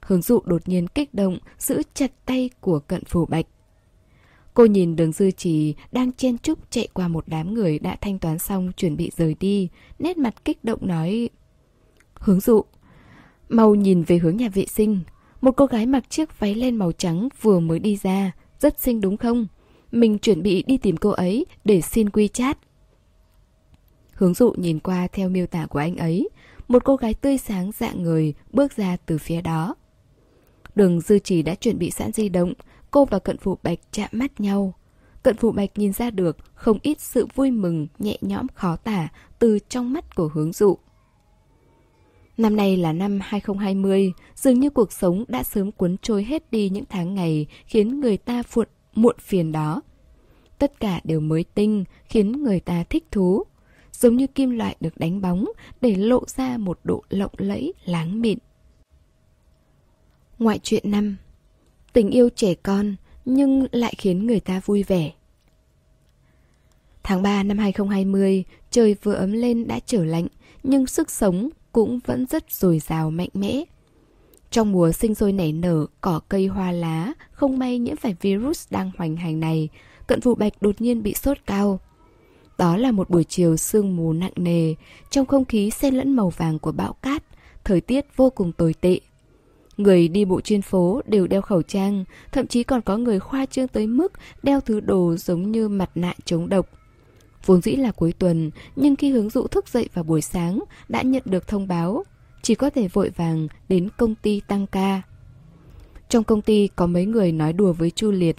Hướng dụ đột nhiên kích động, giữ chặt tay của cận phủ bạch. Cô nhìn đường dư trì đang chen chúc chạy qua một đám người đã thanh toán xong chuẩn bị rời đi, nét mặt kích động nói Hướng dụ Mau nhìn về hướng nhà vệ sinh Một cô gái mặc chiếc váy len màu trắng vừa mới đi ra Rất xinh đúng không? Mình chuẩn bị đi tìm cô ấy để xin quy chat Hướng dụ nhìn qua theo miêu tả của anh ấy Một cô gái tươi sáng dạng người bước ra từ phía đó Đường dư trì đã chuẩn bị sẵn di động Cô và cận phụ bạch chạm mắt nhau Cận phụ bạch nhìn ra được không ít sự vui mừng, nhẹ nhõm khó tả từ trong mắt của hướng dụ. Năm nay là năm 2020, dường như cuộc sống đã sớm cuốn trôi hết đi những tháng ngày khiến người ta fuộn, muộn phiền đó. Tất cả đều mới tinh, khiến người ta thích thú. Giống như kim loại được đánh bóng để lộ ra một độ lộng lẫy, láng mịn. Ngoại truyện năm Tình yêu trẻ con nhưng lại khiến người ta vui vẻ. Tháng 3 năm 2020, trời vừa ấm lên đã trở lạnh, nhưng sức sống cũng vẫn rất dồi dào mạnh mẽ. Trong mùa sinh sôi nảy nở, cỏ cây hoa lá, không may nhiễm phải virus đang hoành hành này, cận vụ bạch đột nhiên bị sốt cao. Đó là một buổi chiều sương mù nặng nề, trong không khí xen lẫn màu vàng của bão cát, thời tiết vô cùng tồi tệ. Người đi bộ trên phố đều đeo khẩu trang, thậm chí còn có người khoa trương tới mức đeo thứ đồ giống như mặt nạ chống độc. Vốn dĩ là cuối tuần, nhưng khi hướng dụ thức dậy vào buổi sáng, đã nhận được thông báo, chỉ có thể vội vàng đến công ty tăng ca. Trong công ty có mấy người nói đùa với Chu Liệt.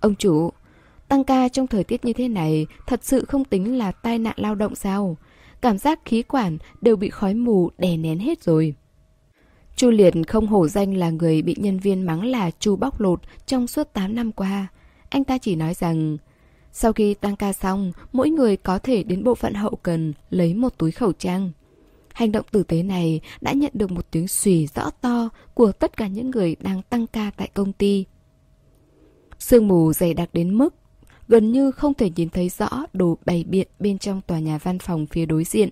Ông chủ, tăng ca trong thời tiết như thế này thật sự không tính là tai nạn lao động sao? Cảm giác khí quản đều bị khói mù đè nén hết rồi. Chu Liệt không hổ danh là người bị nhân viên mắng là chu bóc lột trong suốt 8 năm qua. Anh ta chỉ nói rằng sau khi tăng ca xong, mỗi người có thể đến bộ phận hậu cần lấy một túi khẩu trang. Hành động tử tế này đã nhận được một tiếng xùy rõ to của tất cả những người đang tăng ca tại công ty. Sương mù dày đặc đến mức gần như không thể nhìn thấy rõ đồ bày biện bên trong tòa nhà văn phòng phía đối diện.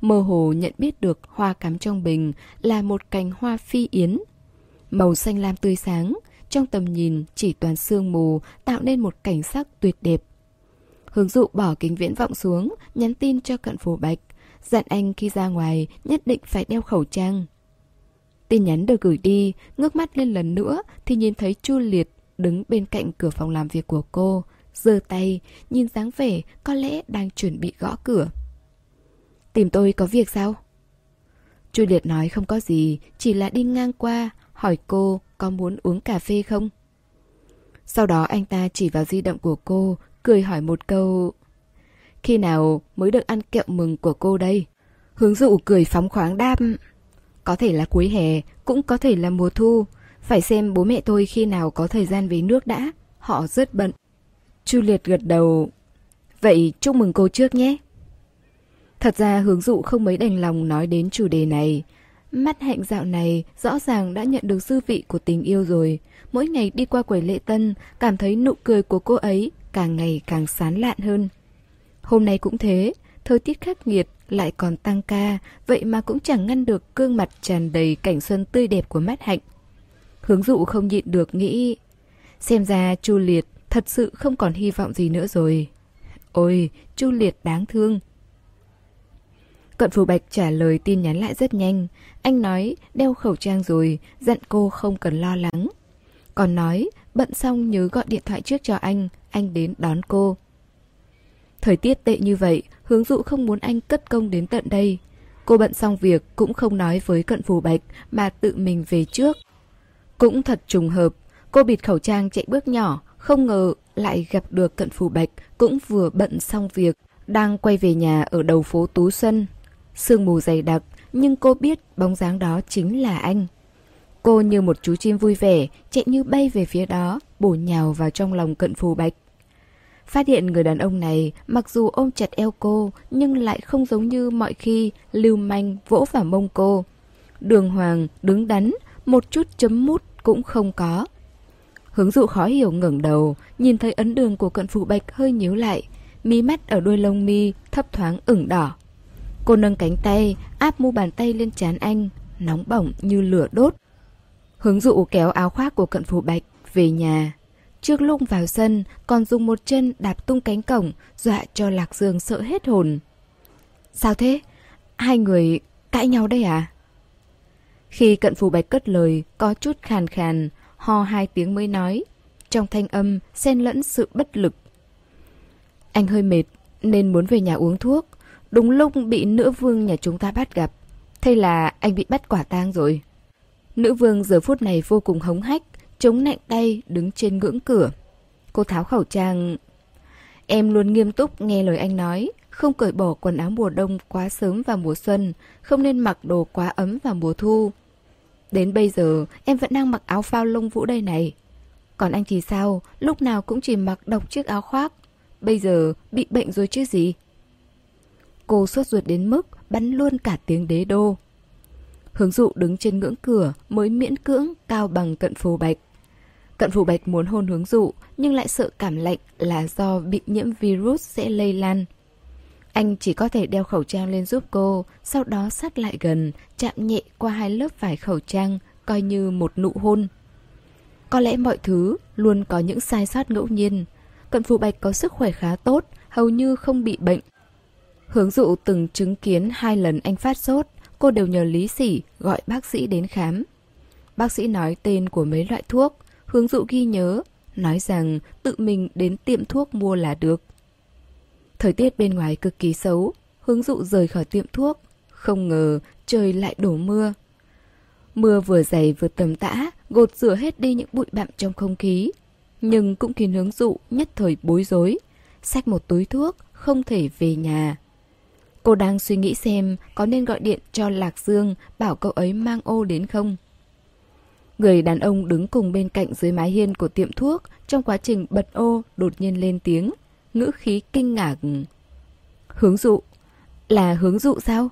Mơ hồ nhận biết được hoa cắm trong bình là một cành hoa phi yến. Màu xanh lam tươi sáng, trong tầm nhìn chỉ toàn sương mù tạo nên một cảnh sắc tuyệt đẹp. Hướng dụ bỏ kính viễn vọng xuống, nhắn tin cho cận phổ bạch, dặn anh khi ra ngoài nhất định phải đeo khẩu trang. Tin nhắn được gửi đi, ngước mắt lên lần nữa thì nhìn thấy Chu Liệt đứng bên cạnh cửa phòng làm việc của cô, giơ tay, nhìn dáng vẻ có lẽ đang chuẩn bị gõ cửa. Tìm tôi có việc sao? Chu Liệt nói không có gì, chỉ là đi ngang qua, hỏi cô có muốn uống cà phê không? Sau đó anh ta chỉ vào di động của cô, cười hỏi một câu. Khi nào mới được ăn kẹo mừng của cô đây? Hướng dụ cười phóng khoáng đáp. Có thể là cuối hè, cũng có thể là mùa thu. Phải xem bố mẹ tôi khi nào có thời gian về nước đã. Họ rất bận. Chu Liệt gật đầu. Vậy chúc mừng cô trước nhé. Thật ra hướng dụ không mấy đành lòng nói đến chủ đề này. Mắt hạnh dạo này rõ ràng đã nhận được dư vị của tình yêu rồi. Mỗi ngày đi qua quầy lễ tân, cảm thấy nụ cười của cô ấy càng ngày càng sán lạn hơn. Hôm nay cũng thế, thời tiết khắc nghiệt lại còn tăng ca, vậy mà cũng chẳng ngăn được gương mặt tràn đầy cảnh xuân tươi đẹp của mắt hạnh. Hướng dụ không nhịn được nghĩ, xem ra Chu Liệt thật sự không còn hy vọng gì nữa rồi. Ôi, Chu Liệt đáng thương. Cận Phù Bạch trả lời tin nhắn lại rất nhanh. Anh nói đeo khẩu trang rồi, dặn cô không cần lo lắng. Còn nói bận xong nhớ gọi điện thoại trước cho anh, anh đến đón cô. Thời tiết tệ như vậy, hướng dụ không muốn anh cất công đến tận đây. Cô bận xong việc cũng không nói với cận phù bạch mà tự mình về trước. Cũng thật trùng hợp, cô bịt khẩu trang chạy bước nhỏ, không ngờ lại gặp được cận phù bạch cũng vừa bận xong việc, đang quay về nhà ở đầu phố Tú Xuân. Sương mù dày đặc, nhưng cô biết bóng dáng đó chính là anh. Cô như một chú chim vui vẻ, chạy như bay về phía đó, bổ nhào vào trong lòng cận phù bạch. Phát hiện người đàn ông này mặc dù ôm chặt eo cô nhưng lại không giống như mọi khi lưu manh vỗ vào mông cô. Đường hoàng, đứng đắn, một chút chấm mút cũng không có. Hướng dụ khó hiểu ngẩng đầu, nhìn thấy ấn đường của cận phù bạch hơi nhíu lại, mí mắt ở đuôi lông mi thấp thoáng ửng đỏ. Cô nâng cánh tay, áp mu bàn tay lên trán anh, nóng bỏng như lửa đốt. Hướng dụ kéo áo khoác của cận phủ bạch về nhà. Trước lúc vào sân, còn dùng một chân đạp tung cánh cổng, dọa cho Lạc Dương sợ hết hồn. Sao thế? Hai người cãi nhau đây à? Khi cận phù bạch cất lời, có chút khàn khàn, ho hai tiếng mới nói. Trong thanh âm, xen lẫn sự bất lực. Anh hơi mệt, nên muốn về nhà uống thuốc. Đúng lúc bị nữ vương nhà chúng ta bắt gặp. Thế là anh bị bắt quả tang rồi. Nữ vương giờ phút này vô cùng hống hách, chống nạnh tay đứng trên ngưỡng cửa. Cô tháo khẩu trang. Em luôn nghiêm túc nghe lời anh nói, không cởi bỏ quần áo mùa đông quá sớm vào mùa xuân, không nên mặc đồ quá ấm vào mùa thu. Đến bây giờ, em vẫn đang mặc áo phao lông vũ đây này. Còn anh thì sao, lúc nào cũng chỉ mặc độc chiếc áo khoác. Bây giờ, bị bệnh rồi chứ gì? Cô sốt ruột đến mức bắn luôn cả tiếng đế đô. Hướng dụ đứng trên ngưỡng cửa mới miễn cưỡng cao bằng cận phù bạch. Cận phù bạch muốn hôn hướng dụ nhưng lại sợ cảm lạnh là do bị nhiễm virus sẽ lây lan. Anh chỉ có thể đeo khẩu trang lên giúp cô, sau đó sát lại gần, chạm nhẹ qua hai lớp vải khẩu trang, coi như một nụ hôn. Có lẽ mọi thứ luôn có những sai sót ngẫu nhiên. Cận phù bạch có sức khỏe khá tốt, hầu như không bị bệnh. Hướng dụ từng chứng kiến hai lần anh phát sốt, cô đều nhờ Lý Sỉ gọi bác sĩ đến khám. Bác sĩ nói tên của mấy loại thuốc, hướng dụ ghi nhớ, nói rằng tự mình đến tiệm thuốc mua là được. Thời tiết bên ngoài cực kỳ xấu, hướng dụ rời khỏi tiệm thuốc, không ngờ trời lại đổ mưa. Mưa vừa dày vừa tầm tã, gột rửa hết đi những bụi bặm trong không khí. Nhưng cũng khiến hướng dụ nhất thời bối rối. Xách một túi thuốc, không thể về nhà. Cô đang suy nghĩ xem có nên gọi điện cho Lạc Dương bảo cậu ấy mang ô đến không. Người đàn ông đứng cùng bên cạnh dưới mái hiên của tiệm thuốc trong quá trình bật ô đột nhiên lên tiếng, ngữ khí kinh ngạc. Hướng dụ, là hướng dụ sao?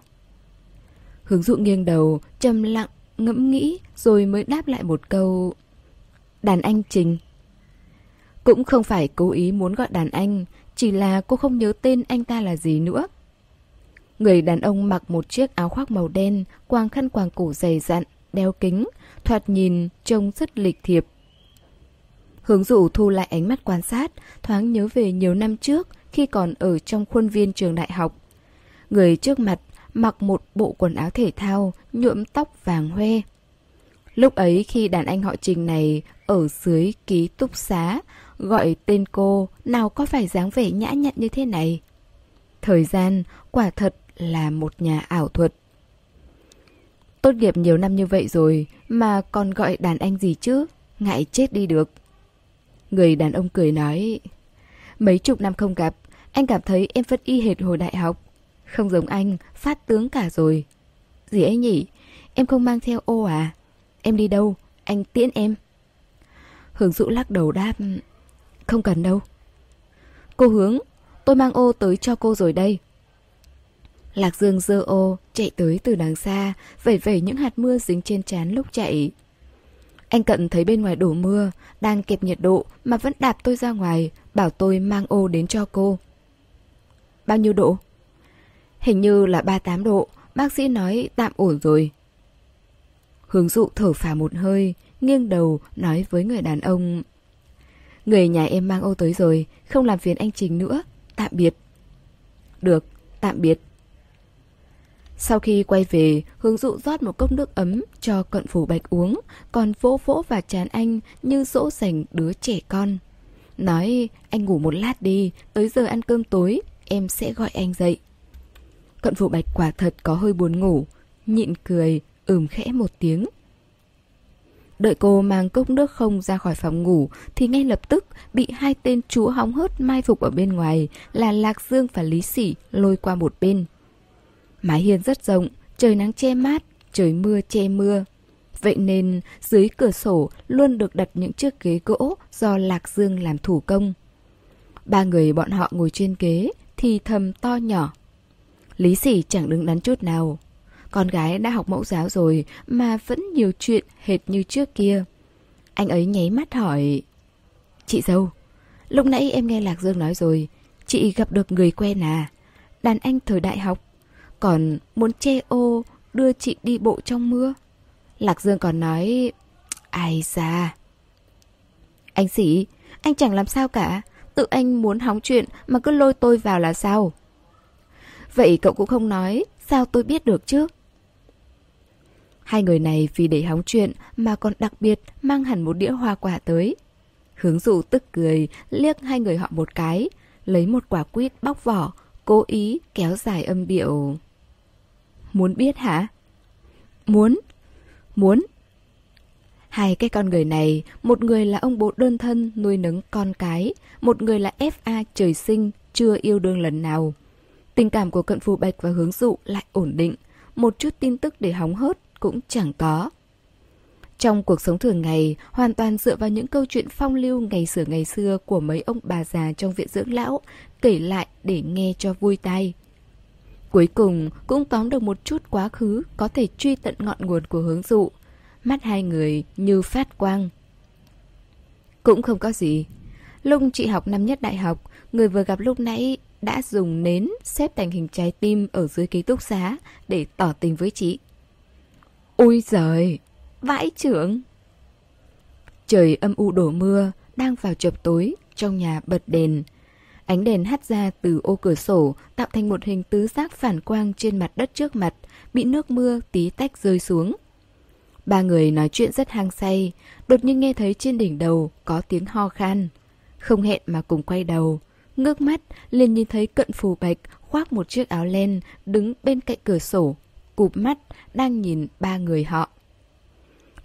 Hướng dụ nghiêng đầu, trầm lặng, ngẫm nghĩ rồi mới đáp lại một câu. Đàn anh Trình. Cũng không phải cố ý muốn gọi đàn anh, chỉ là cô không nhớ tên anh ta là gì nữa. Người đàn ông mặc một chiếc áo khoác màu đen, quàng khăn quàng cổ dày dặn, đeo kính, thoạt nhìn trông rất lịch thiệp. Hướng dụ thu lại ánh mắt quan sát, thoáng nhớ về nhiều năm trước khi còn ở trong khuôn viên trường đại học. Người trước mặt mặc một bộ quần áo thể thao, nhuộm tóc vàng hoe. Lúc ấy khi đàn anh họ trình này ở dưới ký túc xá, gọi tên cô nào có phải dáng vẻ nhã nhặn như thế này. Thời gian quả thật là một nhà ảo thuật. Tốt nghiệp nhiều năm như vậy rồi mà còn gọi đàn anh gì chứ, ngại chết đi được. Người đàn ông cười nói, mấy chục năm không gặp, anh cảm thấy em vẫn y hệt hồi đại học. Không giống anh, phát tướng cả rồi. Gì ấy nhỉ? Em không mang theo ô à? Em đi đâu? Anh tiễn em. Hướng dụ lắc đầu đáp, không cần đâu. Cô hướng, tôi mang ô tới cho cô rồi đây. Lạc Dương dơ ô, chạy tới từ đằng xa, vẩy vẩy những hạt mưa dính trên trán lúc chạy. Anh Cận thấy bên ngoài đổ mưa, đang kẹp nhiệt độ mà vẫn đạp tôi ra ngoài, bảo tôi mang ô đến cho cô. Bao nhiêu độ? Hình như là 38 độ, bác sĩ nói tạm ổn rồi. Hướng dụ thở phà một hơi, nghiêng đầu nói với người đàn ông. Người nhà em mang ô tới rồi, không làm phiền anh Trình nữa, tạm biệt. Được, tạm biệt. Sau khi quay về, hướng dụ rót một cốc nước ấm cho cận phủ bạch uống, còn vỗ vỗ và chán anh như dỗ dành đứa trẻ con. Nói, anh ngủ một lát đi, tới giờ ăn cơm tối, em sẽ gọi anh dậy. Cận phủ bạch quả thật có hơi buồn ngủ, nhịn cười, ừm khẽ một tiếng. Đợi cô mang cốc nước không ra khỏi phòng ngủ thì ngay lập tức bị hai tên chúa hóng hớt mai phục ở bên ngoài là Lạc Dương và Lý Sỉ lôi qua một bên. Mái hiên rất rộng, trời nắng che mát, trời mưa che mưa. Vậy nên dưới cửa sổ luôn được đặt những chiếc ghế gỗ do Lạc Dương làm thủ công. Ba người bọn họ ngồi trên ghế thì thầm to nhỏ. Lý sỉ chẳng đứng đắn chút nào. Con gái đã học mẫu giáo rồi mà vẫn nhiều chuyện hệt như trước kia. Anh ấy nháy mắt hỏi. Chị dâu, lúc nãy em nghe Lạc Dương nói rồi, chị gặp được người quen à? Đàn anh thời đại học còn muốn che ô đưa chị đi bộ trong mưa. Lạc Dương còn nói, ai ra. Anh sĩ, anh chẳng làm sao cả, tự anh muốn hóng chuyện mà cứ lôi tôi vào là sao? Vậy cậu cũng không nói, sao tôi biết được chứ? Hai người này vì để hóng chuyện mà còn đặc biệt mang hẳn một đĩa hoa quả tới. Hướng dụ tức cười, liếc hai người họ một cái, lấy một quả quýt bóc vỏ, cố ý kéo dài âm điệu. Muốn biết hả? Muốn. Muốn. Hai cái con người này, một người là ông bố đơn thân nuôi nấng con cái, một người là FA trời sinh, chưa yêu đương lần nào. Tình cảm của cận phù bạch và hướng dụ lại ổn định, một chút tin tức để hóng hớt cũng chẳng có. Trong cuộc sống thường ngày, hoàn toàn dựa vào những câu chuyện phong lưu ngày xưa ngày xưa của mấy ông bà già trong viện dưỡng lão, kể lại để nghe cho vui tai. Cuối cùng cũng tóm được một chút quá khứ có thể truy tận ngọn nguồn của hướng dụ. Mắt hai người như phát quang. Cũng không có gì. Lúc chị học năm nhất đại học, người vừa gặp lúc nãy đã dùng nến xếp thành hình trái tim ở dưới ký túc xá để tỏ tình với chị. Ôi giời, vãi trưởng. Trời âm u đổ mưa, đang vào chập tối, trong nhà bật đèn. Ánh đèn hắt ra từ ô cửa sổ tạo thành một hình tứ giác phản quang trên mặt đất trước mặt, bị nước mưa tí tách rơi xuống. Ba người nói chuyện rất hang say, đột nhiên nghe thấy trên đỉnh đầu có tiếng ho khan. Không hẹn mà cùng quay đầu, ngước mắt liền nhìn thấy cận phù bạch khoác một chiếc áo len đứng bên cạnh cửa sổ, cụp mắt đang nhìn ba người họ.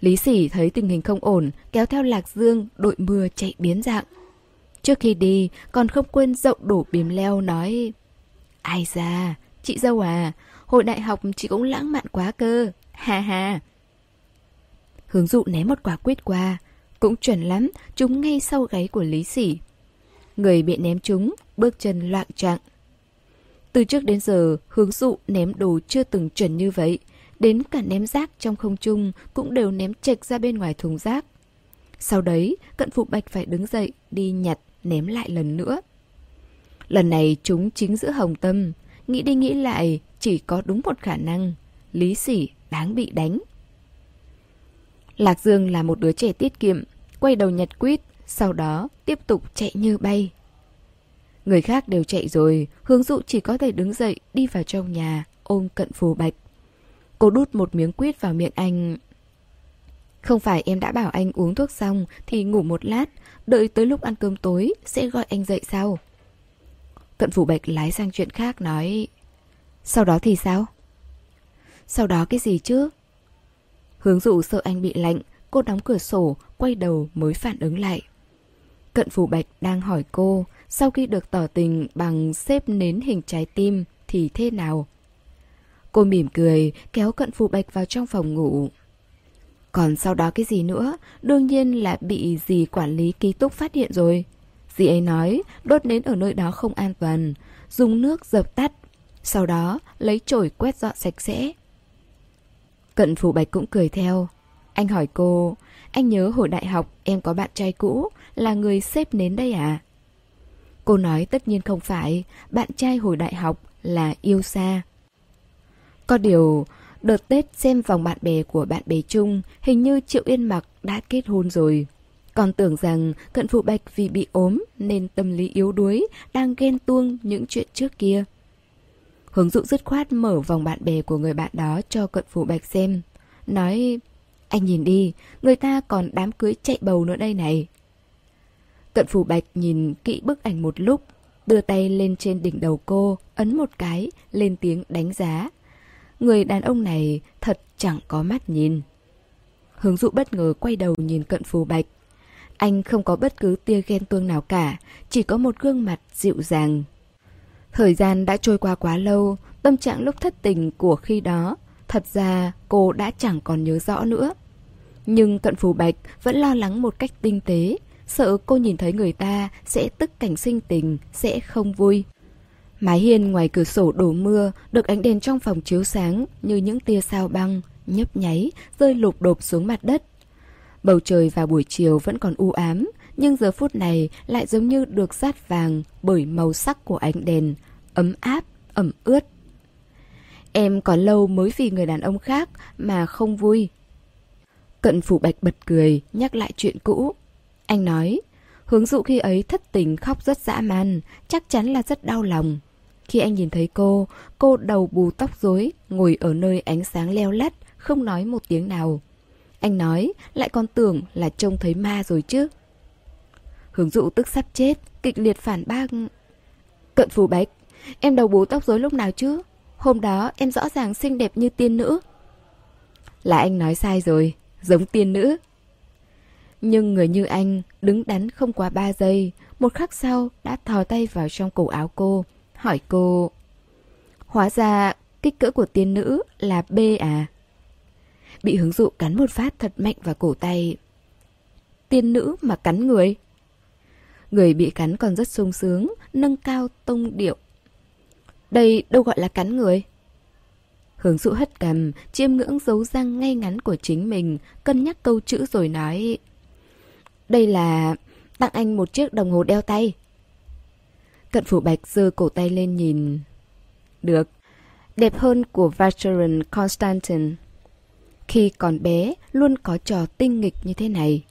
Lý sỉ thấy tình hình không ổn, kéo theo Lạc Dương đội mưa chạy biến dạng. Trước khi đi, còn không quên rộng đổ bìm leo nói Ai ra, chị dâu à, hồi đại học chị cũng lãng mạn quá cơ, ha ha. Hướng dụ ném một quả quyết qua, cũng chuẩn lắm, chúng ngay sau gáy của Lý Sỉ. Người bị ném chúng, bước chân loạn trạng. Từ trước đến giờ, hướng dụ ném đồ chưa từng chuẩn như vậy. Đến cả ném rác trong không trung cũng đều ném chệch ra bên ngoài thùng rác. Sau đấy, cận phụ bạch phải đứng dậy, đi nhặt ném lại lần nữa. Lần này chúng chính giữa hồng tâm, nghĩ đi nghĩ lại chỉ có đúng một khả năng, lý sỉ đáng bị đánh. Lạc Dương là một đứa trẻ tiết kiệm, quay đầu nhặt quýt, sau đó tiếp tục chạy như bay. Người khác đều chạy rồi, hướng dụ chỉ có thể đứng dậy đi vào trong nhà, ôm cận phù bạch. Cô đút một miếng quýt vào miệng anh. Không phải em đã bảo anh uống thuốc xong thì ngủ một lát, đợi tới lúc ăn cơm tối sẽ gọi anh dậy sao? Cận phủ bạch lái sang chuyện khác nói Sau đó thì sao? Sau đó cái gì chứ? Hướng dụ sợ anh bị lạnh, cô đóng cửa sổ, quay đầu mới phản ứng lại. Cận Phủ Bạch đang hỏi cô, sau khi được tỏ tình bằng xếp nến hình trái tim thì thế nào? Cô mỉm cười, kéo Cận Phủ Bạch vào trong phòng ngủ. Còn sau đó cái gì nữa, đương nhiên là bị dì quản lý ký túc phát hiện rồi. Dì ấy nói đốt nến ở nơi đó không an toàn, dùng nước dập tắt, sau đó lấy chổi quét dọn sạch sẽ. Cận Phủ Bạch cũng cười theo. Anh hỏi cô, anh nhớ hồi đại học em có bạn trai cũ là người xếp nến đây à? Cô nói tất nhiên không phải, bạn trai hồi đại học là yêu xa. Có điều, đợt Tết xem vòng bạn bè của bạn bè chung, hình như Triệu Yên Mặc đã kết hôn rồi. Còn tưởng rằng cận phụ bạch vì bị ốm nên tâm lý yếu đuối, đang ghen tuông những chuyện trước kia. Hướng dụ dứt khoát mở vòng bạn bè của người bạn đó cho cận phụ bạch xem. Nói, anh nhìn đi, người ta còn đám cưới chạy bầu nữa đây này. Cận phủ bạch nhìn kỹ bức ảnh một lúc, đưa tay lên trên đỉnh đầu cô, ấn một cái, lên tiếng đánh giá. Người đàn ông này thật chẳng có mắt nhìn. Hướng dụ bất ngờ quay đầu nhìn cận phù bạch. Anh không có bất cứ tia ghen tuông nào cả, chỉ có một gương mặt dịu dàng. Thời gian đã trôi qua quá lâu, tâm trạng lúc thất tình của khi đó, thật ra cô đã chẳng còn nhớ rõ nữa. Nhưng cận phù bạch vẫn lo lắng một cách tinh tế, sợ cô nhìn thấy người ta sẽ tức cảnh sinh tình, sẽ không vui. Mái hiên ngoài cửa sổ đổ mưa, được ánh đèn trong phòng chiếu sáng như những tia sao băng, nhấp nháy, rơi lụp đột xuống mặt đất. Bầu trời vào buổi chiều vẫn còn u ám, nhưng giờ phút này lại giống như được rát vàng bởi màu sắc của ánh đèn, ấm áp, ẩm ướt. Em còn lâu mới vì người đàn ông khác mà không vui. Cận phủ bạch bật cười, nhắc lại chuyện cũ. Anh nói, hướng dụ khi ấy thất tình khóc rất dã man, chắc chắn là rất đau lòng. Khi anh nhìn thấy cô, cô đầu bù tóc rối, ngồi ở nơi ánh sáng leo lắt, không nói một tiếng nào. Anh nói, lại còn tưởng là trông thấy ma rồi chứ. Hướng dụ tức sắp chết, kịch liệt phản bác. Cận phù bạch, em đầu bù tóc rối lúc nào chứ? Hôm đó em rõ ràng xinh đẹp như tiên nữ. Là anh nói sai rồi, giống tiên nữ. Nhưng người như anh đứng đắn không quá ba giây, một khắc sau đã thò tay vào trong cổ áo cô, hỏi cô. Hóa ra kích cỡ của tiên nữ là B à? Bị hướng dụ cắn một phát thật mạnh vào cổ tay. Tiên nữ mà cắn người? Người bị cắn còn rất sung sướng, nâng cao tông điệu. Đây đâu gọi là cắn người. Hướng dụ hất cầm, chiêm ngưỡng dấu răng ngay ngắn của chính mình, cân nhắc câu chữ rồi nói... Đây là... tặng anh một chiếc đồng hồ đeo tay. Cận phủ bạch giơ cổ tay lên nhìn. Được. Đẹp hơn của Vacheron Constantin. Khi còn bé, luôn có trò tinh nghịch như thế này.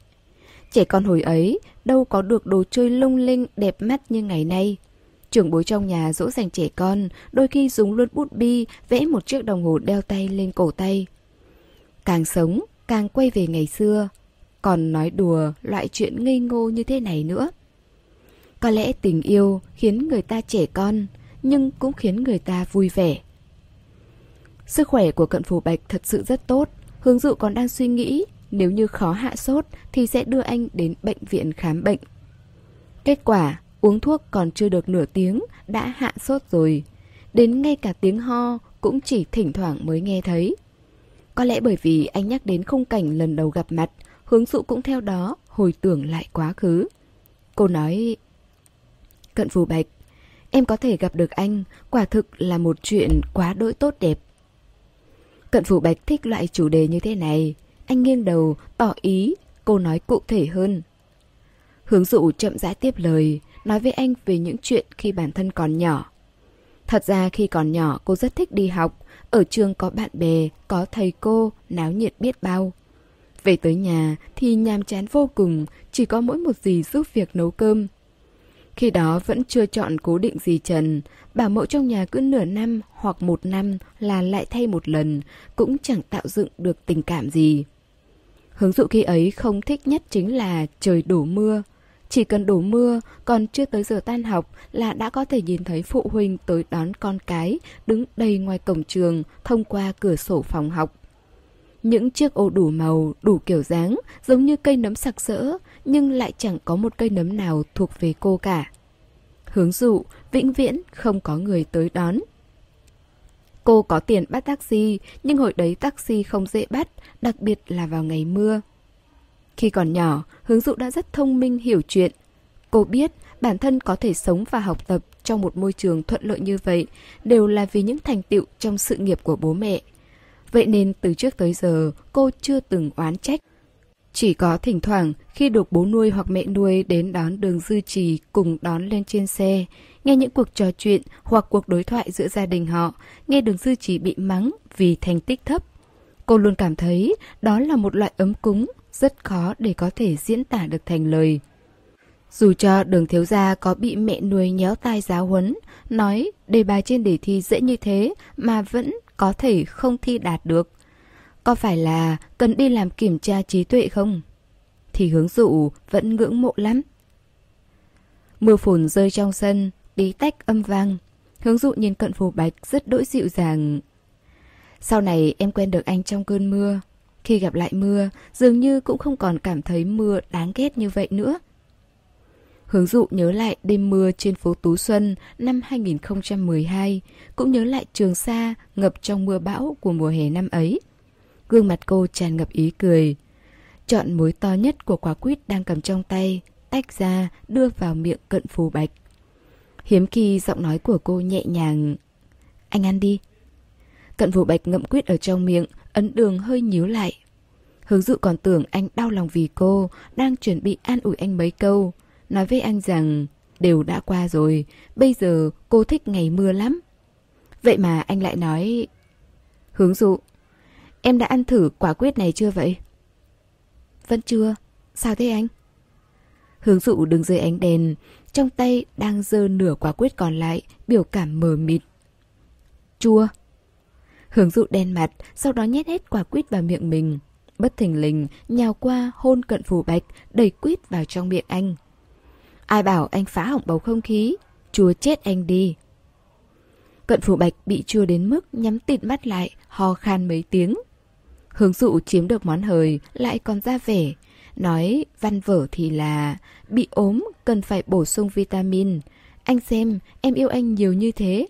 Trẻ con hồi ấy, đâu có được đồ chơi lung linh đẹp mắt như ngày nay. Trưởng bối trong nhà dỗ dành trẻ con, đôi khi dùng luôn bút bi vẽ một chiếc đồng hồ đeo tay lên cổ tay. Càng sống, càng quay về ngày xưa, còn nói đùa loại chuyện ngây ngô như thế này nữa. Có lẽ tình yêu khiến người ta trẻ con, nhưng cũng khiến người ta vui vẻ. Sức khỏe của cận phù bạch thật sự rất tốt, hướng dụ còn đang suy nghĩ nếu như khó hạ sốt thì sẽ đưa anh đến bệnh viện khám bệnh. Kết quả, uống thuốc còn chưa được nửa tiếng đã hạ sốt rồi. Đến ngay cả tiếng ho cũng chỉ thỉnh thoảng mới nghe thấy. Có lẽ bởi vì anh nhắc đến khung cảnh lần đầu gặp mặt, hướng dụ cũng theo đó hồi tưởng lại quá khứ. Cô nói, Cận Phù Bạch, em có thể gặp được anh, quả thực là một chuyện quá đỗi tốt đẹp. Cận Phù Bạch thích loại chủ đề như thế này. Anh nghiêng đầu, tỏ ý, cô nói cụ thể hơn. Hướng dụ chậm rãi tiếp lời, nói với anh về những chuyện khi bản thân còn nhỏ. Thật ra khi còn nhỏ cô rất thích đi học, ở trường có bạn bè, có thầy cô, náo nhiệt biết bao. Về tới nhà thì nhàm chán vô cùng, chỉ có mỗi một gì giúp việc nấu cơm. Khi đó vẫn chưa chọn cố định gì trần, bảo mẫu trong nhà cứ nửa năm hoặc một năm là lại thay một lần, cũng chẳng tạo dựng được tình cảm gì. Hướng dụ khi ấy không thích nhất chính là trời đổ mưa, chỉ cần đổ mưa, còn chưa tới giờ tan học là đã có thể nhìn thấy phụ huynh tới đón con cái đứng đầy ngoài cổng trường thông qua cửa sổ phòng học. Những chiếc ô đủ màu, đủ kiểu dáng, giống như cây nấm sặc sỡ, nhưng lại chẳng có một cây nấm nào thuộc về cô cả. Hướng dụ, vĩnh viễn không có người tới đón. Cô có tiền bắt taxi, nhưng hồi đấy taxi không dễ bắt, đặc biệt là vào ngày mưa. Khi còn nhỏ, hướng dụ đã rất thông minh hiểu chuyện. Cô biết bản thân có thể sống và học tập trong một môi trường thuận lợi như vậy đều là vì những thành tựu trong sự nghiệp của bố mẹ. Vậy nên từ trước tới giờ cô chưa từng oán trách. Chỉ có thỉnh thoảng khi được bố nuôi hoặc mẹ nuôi đến đón đường dư trì cùng đón lên trên xe, nghe những cuộc trò chuyện hoặc cuộc đối thoại giữa gia đình họ, nghe đường dư trì bị mắng vì thành tích thấp. Cô luôn cảm thấy đó là một loại ấm cúng rất khó để có thể diễn tả được thành lời. Dù cho đường thiếu gia có bị mẹ nuôi nhéo tai giáo huấn, nói đề bài trên đề thi dễ như thế mà vẫn có thể không thi đạt được. Có phải là cần đi làm kiểm tra trí tuệ không? Thì hướng dụ vẫn ngưỡng mộ lắm. Mưa phùn rơi trong sân, tí tách âm vang. Hướng dụ nhìn cận phù bạch rất đỗi dịu dàng. Sau này em quen được anh trong cơn mưa. Khi gặp lại mưa, dường như cũng không còn cảm thấy mưa đáng ghét như vậy nữa. Hướng dụ nhớ lại đêm mưa trên phố Tú Xuân năm 2012, cũng nhớ lại Trường Sa ngập trong mưa bão của mùa hè năm ấy. Gương mặt cô tràn ngập ý cười. Chọn mối to nhất của quả quýt đang cầm trong tay, tách ra, đưa vào miệng cận phù bạch. Hiếm khi giọng nói của cô nhẹ nhàng. Anh ăn đi. Cận phù bạch ngậm quýt ở trong miệng, ấn đường hơi nhíu lại. Hướng dụ còn tưởng anh đau lòng vì cô, đang chuẩn bị an ủi anh mấy câu. Nói với anh rằng đều đã qua rồi, bây giờ cô thích ngày mưa lắm. Vậy mà anh lại nói... Hướng dụ, em đã ăn thử quả quyết này chưa vậy? Vẫn chưa. Sao thế anh? Hướng dụ đứng dưới ánh đèn, trong tay đang giơ nửa quả quyết còn lại, biểu cảm mờ mịt. Chua. Hướng dụ đen mặt, sau đó nhét hết quả quýt vào miệng mình. Bất thình lình, nhào qua hôn cận phủ bạch, đẩy quýt vào trong miệng anh. Ai bảo anh phá hỏng bầu không khí, chua chết anh đi. Cận phủ bạch bị chua đến mức nhắm tịt mắt lại, ho khan mấy tiếng. Hướng dụ chiếm được món hời, lại còn ra vẻ. Nói văn vở thì là bị ốm cần phải bổ sung vitamin. Anh xem, em yêu anh nhiều như thế,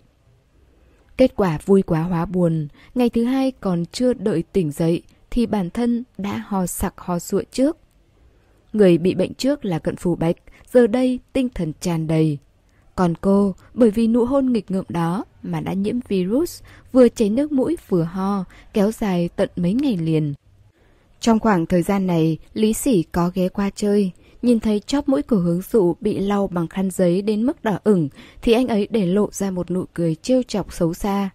Kết quả vui quá hóa buồn, ngày thứ hai còn chưa đợi tỉnh dậy thì bản thân đã ho sặc ho sụa trước. Người bị bệnh trước là cận phù bạch, giờ đây tinh thần tràn đầy. Còn cô, bởi vì nụ hôn nghịch ngợm đó mà đã nhiễm virus, vừa chảy nước mũi vừa ho, kéo dài tận mấy ngày liền. Trong khoảng thời gian này, Lý Sỉ có ghé qua chơi, Nhìn thấy chóp mũi của hướng dụ bị lau bằng khăn giấy đến mức đỏ ửng thì anh ấy để lộ ra một nụ cười trêu chọc xấu xa.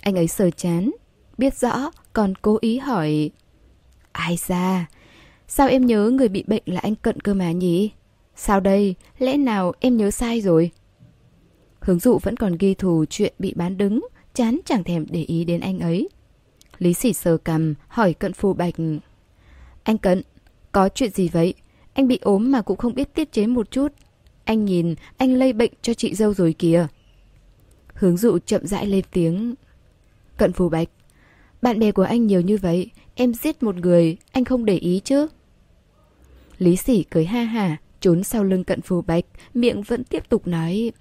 Anh ấy sờ chán, biết rõ còn cố ý hỏi Ai ra? Sao em nhớ người bị bệnh là anh Cận cơ mà nhỉ? Sao đây? Lẽ nào em nhớ sai rồi? Hướng dụ vẫn còn ghi thù chuyện bị bán đứng, chán chẳng thèm để ý đến anh ấy. Lý sỉ sờ cầm, hỏi cận phù bạch. Anh Cận, có chuyện gì vậy? Anh bị ốm mà cũng không biết tiết chế một chút. Anh nhìn, anh lây bệnh cho chị dâu rồi kìa. Hướng dụ chậm rãi lên tiếng. Cận phù bạch, bạn bè của anh nhiều như vậy, em giết một người, anh không để ý chứ? Lý sỉ cười ha hà, trốn sau lưng cận phù bạch, miệng vẫn tiếp tục nói.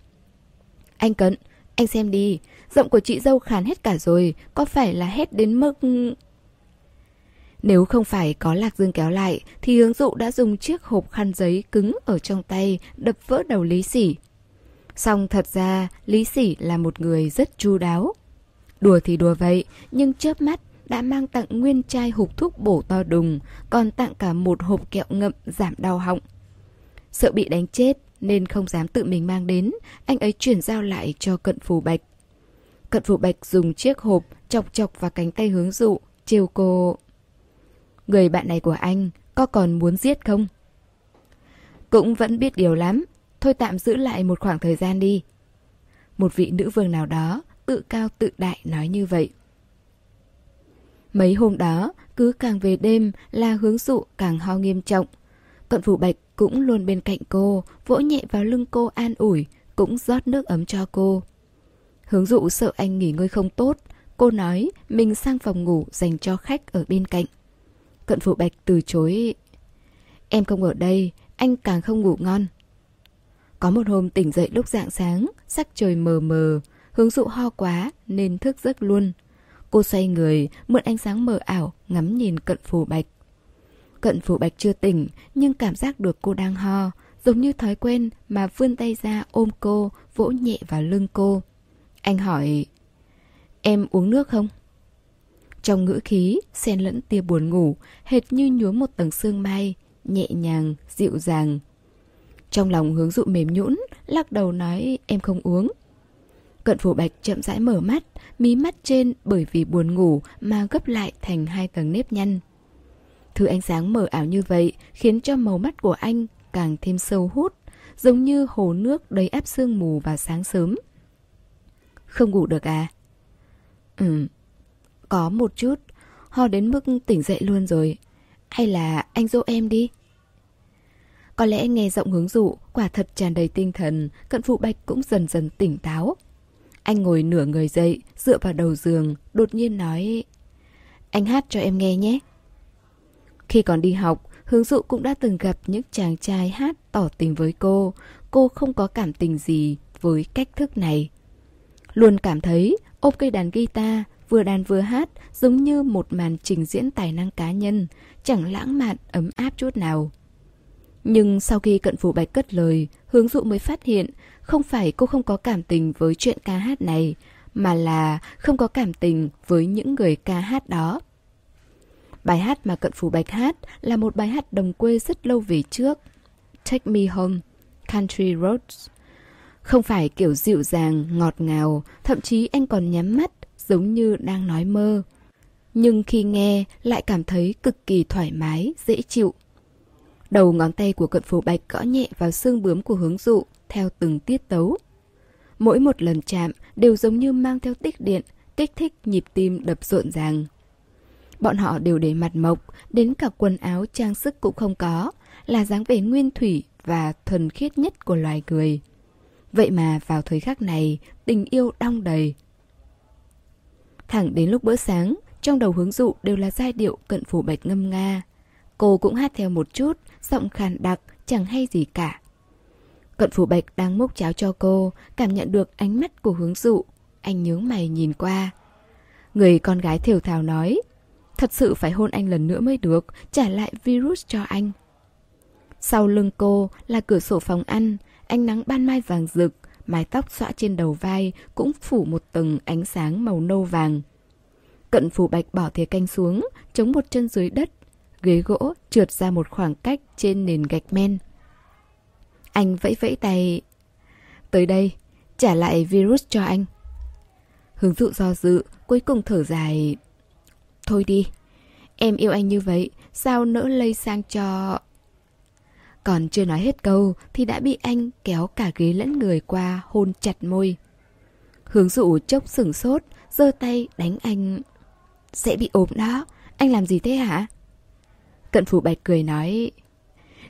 Anh cận, anh xem đi, giọng của chị dâu khàn hết cả rồi, có phải là hết đến mức... Nếu không phải có lạc dương kéo lại, thì hướng dụ đã dùng chiếc hộp khăn giấy cứng ở trong tay đập vỡ đầu Lý Sỉ. Song thật ra, Lý Sỉ là một người rất chu đáo. Đùa thì đùa vậy, nhưng chớp mắt đã mang tặng nguyên chai hộp thuốc bổ to đùng, còn tặng cả một hộp kẹo ngậm giảm đau họng. Sợ bị đánh chết nên không dám tự mình mang đến, anh ấy chuyển giao lại cho cận phù bạch. Cận phù bạch dùng chiếc hộp chọc chọc vào cánh tay hướng dụ, chiều cô... Người bạn này của anh có còn muốn giết không? Cũng vẫn biết điều lắm, thôi tạm giữ lại một khoảng thời gian đi. Một vị nữ vương nào đó tự cao tự đại nói như vậy. Mấy hôm đó, cứ càng về đêm là hướng dụ càng ho nghiêm trọng. Cận phủ bạch cũng luôn bên cạnh cô, vỗ nhẹ vào lưng cô an ủi, cũng rót nước ấm cho cô. Hướng dụ sợ anh nghỉ ngơi không tốt, cô nói mình sang phòng ngủ dành cho khách ở bên cạnh. Cận phụ bạch từ chối. Em không ở đây, anh càng không ngủ ngon. Có một hôm tỉnh dậy lúc dạng sáng, sắc trời mờ mờ, hướng dụ ho quá nên thức giấc luôn. Cô xoay người, mượn ánh sáng mờ ảo, ngắm nhìn cận phù bạch. Cận phù bạch chưa tỉnh, nhưng cảm giác được cô đang ho, giống như thói quen mà vươn tay ra ôm cô, vỗ nhẹ vào lưng cô. Anh hỏi, em uống nước không? Trong ngữ khí, xen lẫn tia buồn ngủ, hệt như nhuốm một tầng sương mai, nhẹ nhàng, dịu dàng. Trong lòng hướng dụ mềm nhũn, lắc đầu nói em không uống. Cận phủ bạch chậm rãi mở mắt, mí mắt trên bởi vì buồn ngủ mà gấp lại thành hai tầng nếp nhăn. Thứ ánh sáng mờ ảo như vậy khiến cho màu mắt của anh càng thêm sâu hút, giống như hồ nước đầy áp sương mù vào sáng sớm. Không ngủ được à? Ừ, có một chút, ho đến mức tỉnh dậy luôn rồi. Hay là anh dỗ em đi? Có lẽ nghe giọng hướng dụ, quả thật tràn đầy tinh thần, cận phụ bạch cũng dần dần tỉnh táo. Anh ngồi nửa người dậy, dựa vào đầu giường, đột nhiên nói Anh hát cho em nghe nhé. Khi còn đi học, hướng dụ cũng đã từng gặp những chàng trai hát tỏ tình với cô. Cô không có cảm tình gì với cách thức này. Luôn cảm thấy ôm cây đàn guitar, vừa đàn vừa hát giống như một màn trình diễn tài năng cá nhân, chẳng lãng mạn ấm áp chút nào. Nhưng sau khi cận phủ bạch cất lời, hướng dụ mới phát hiện không phải cô không có cảm tình với chuyện ca hát này, mà là không có cảm tình với những người ca hát đó. Bài hát mà cận phủ bạch hát là một bài hát đồng quê rất lâu về trước. Take Me Home, Country Roads. Không phải kiểu dịu dàng, ngọt ngào, thậm chí anh còn nhắm mắt, giống như đang nói mơ. Nhưng khi nghe lại cảm thấy cực kỳ thoải mái, dễ chịu. Đầu ngón tay của cận phủ bạch gõ nhẹ vào xương bướm của hướng dụ theo từng tiết tấu. Mỗi một lần chạm đều giống như mang theo tích điện, kích thích nhịp tim đập rộn ràng. Bọn họ đều để mặt mộc, đến cả quần áo trang sức cũng không có, là dáng vẻ nguyên thủy và thuần khiết nhất của loài người. Vậy mà vào thời khắc này, tình yêu đong đầy. Thẳng đến lúc bữa sáng, trong đầu hướng dụ đều là giai điệu cận phủ bạch ngâm nga. Cô cũng hát theo một chút, giọng khàn đặc, chẳng hay gì cả. Cận phủ bạch đang múc cháo cho cô, cảm nhận được ánh mắt của hướng dụ. Anh nhướng mày nhìn qua. Người con gái thiểu thào nói, thật sự phải hôn anh lần nữa mới được, trả lại virus cho anh. Sau lưng cô là cửa sổ phòng ăn, ánh nắng ban mai vàng rực, mái tóc xõa trên đầu vai cũng phủ một tầng ánh sáng màu nâu vàng. Cận phủ bạch bỏ thìa canh xuống, chống một chân dưới đất, ghế gỗ trượt ra một khoảng cách trên nền gạch men. Anh vẫy vẫy tay. Tới đây, trả lại virus cho anh. Hướng dụ do dự, cuối cùng thở dài. Thôi đi, em yêu anh như vậy, sao nỡ lây sang cho... Còn chưa nói hết câu thì đã bị anh kéo cả ghế lẫn người qua hôn chặt môi. Hướng dụ chốc sửng sốt, giơ tay đánh anh. Sẽ bị ốm đó, anh làm gì thế hả? Cận phủ bạch cười nói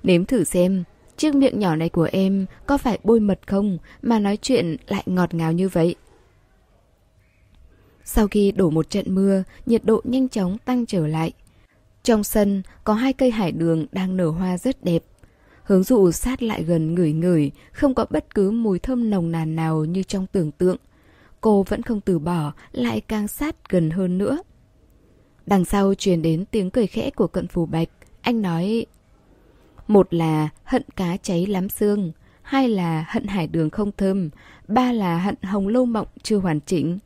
Nếm thử xem Chiếc miệng nhỏ này của em có phải bôi mật không mà nói chuyện lại ngọt ngào như vậy? Sau khi đổ một trận mưa, nhiệt độ nhanh chóng tăng trở lại. Trong sân có hai cây hải đường đang nở hoa rất đẹp. Hướng dụ sát lại gần ngửi ngửi, không có bất cứ mùi thơm nồng nàn nào như trong tưởng tượng. Cô vẫn không từ bỏ, lại càng sát gần hơn nữa. Đằng sau truyền đến tiếng cười khẽ của cận phù bạch. Anh nói, một là hận cá cháy lắm xương, hai là hận hải đường không thơm, ba là hận hồng lâu mộng chưa hoàn chỉnh.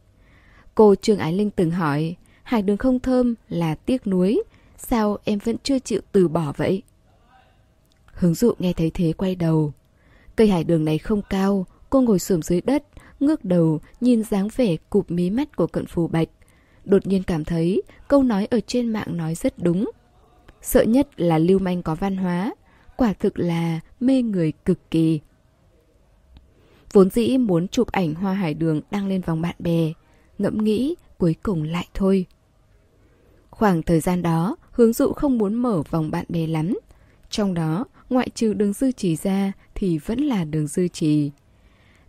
Cô Trương Ái Linh từng hỏi, hải đường không thơm là tiếc nuối, sao em vẫn chưa chịu từ bỏ vậy? Hướng dụ nghe thấy thế quay đầu. Cây hải đường này không cao, cô ngồi xổm dưới đất, ngước đầu nhìn dáng vẻ cụp mí mắt của cận phù bạch. Đột nhiên cảm thấy câu nói ở trên mạng nói rất đúng. Sợ nhất là lưu manh có văn hóa, quả thực là mê người cực kỳ. Vốn dĩ muốn chụp ảnh hoa hải đường đăng lên vòng bạn bè, ngẫm nghĩ cuối cùng lại thôi. Khoảng thời gian đó, hướng dụ không muốn mở vòng bạn bè lắm. Trong đó, ngoại trừ đường dư trì ra thì vẫn là đường dư trì.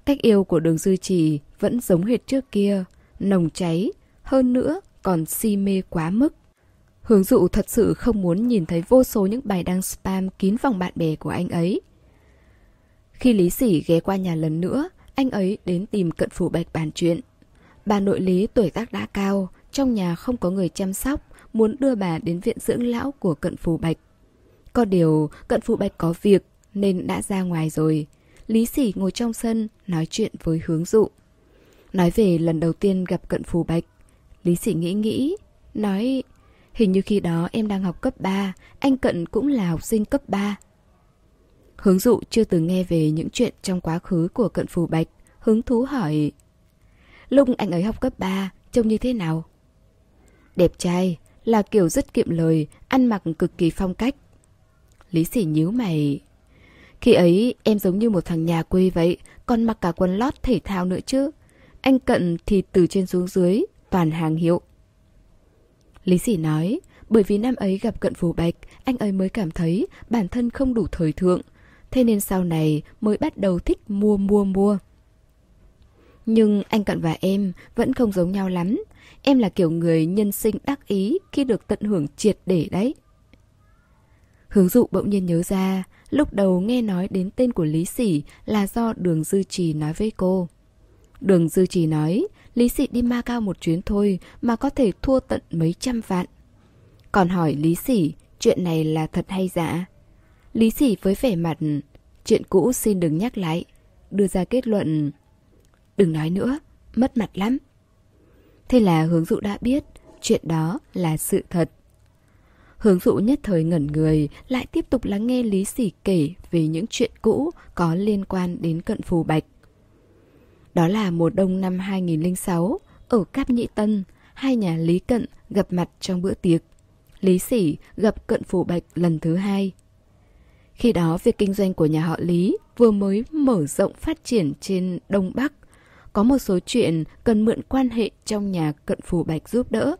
Cách yêu của đường dư trì vẫn giống hệt trước kia, nồng cháy, hơn nữa còn si mê quá mức. Hướng dụ thật sự không muốn nhìn thấy vô số những bài đăng spam kín vòng bạn bè của anh ấy. Khi Lý Sỉ ghé qua nhà lần nữa, anh ấy đến tìm cận phủ bạch bàn chuyện. Bà nội Lý tuổi tác đã cao, trong nhà không có người chăm sóc, muốn đưa bà đến viện dưỡng lão của cận phù bạch. Có điều, cận phù bạch có việc nên đã ra ngoài rồi. Lý Sỉ ngồi trong sân nói chuyện với hướng dụ. Nói về lần đầu tiên gặp cận phù bạch. Lý Sỉ nghĩ nghĩ, nói hình như khi đó em đang học cấp 3, anh cận cũng là học sinh cấp 3. Hướng dụ chưa từng nghe về những chuyện trong quá khứ của cận phù bạch, hứng thú hỏi. Lúc anh ấy học cấp 3, trông như thế nào? Đẹp trai, là kiểu rất kiệm lời, ăn mặc cực kỳ phong cách. Lý sỉ nhíu mày. Khi ấy em giống như một thằng nhà quê vậy, còn mặc cả quần lót thể thao nữa chứ. Anh Cận thì từ trên xuống dưới, toàn hàng hiệu. Lý sỉ nói, bởi vì năm ấy gặp Cận Phù Bạch, anh ấy mới cảm thấy bản thân không đủ thời thượng. Thế nên sau này mới bắt đầu thích mua mua mua. Nhưng anh Cận và em vẫn không giống nhau lắm. Em là kiểu người nhân sinh đắc ý khi được tận hưởng triệt để đấy. Hướng dụ bỗng nhiên nhớ ra, lúc đầu nghe nói đến tên của Lý Sỉ là do Đường Dư Trì nói với cô. Đường Dư Trì nói, Lý Sỉ đi ma cao một chuyến thôi mà có thể thua tận mấy trăm vạn. Còn hỏi Lý Sỉ, chuyện này là thật hay giả? Lý Sỉ với vẻ mặt, chuyện cũ xin đừng nhắc lại, đưa ra kết luận. Đừng nói nữa, mất mặt lắm. Thế là hướng dụ đã biết, chuyện đó là sự thật. Hướng dụ nhất thời ngẩn người, lại tiếp tục lắng nghe Lý Sỉ kể về những chuyện cũ có liên quan đến cận phù bạch. Đó là mùa đông năm 2006, ở Cáp Nhĩ Tân, hai nhà Lý Cận gặp mặt trong bữa tiệc. Lý Sỉ gặp Cận Phù Bạch lần thứ hai. Khi đó, việc kinh doanh của nhà họ Lý vừa mới mở rộng phát triển trên Đông Bắc. Có một số chuyện cần mượn quan hệ trong nhà Cận Phù Bạch giúp đỡ.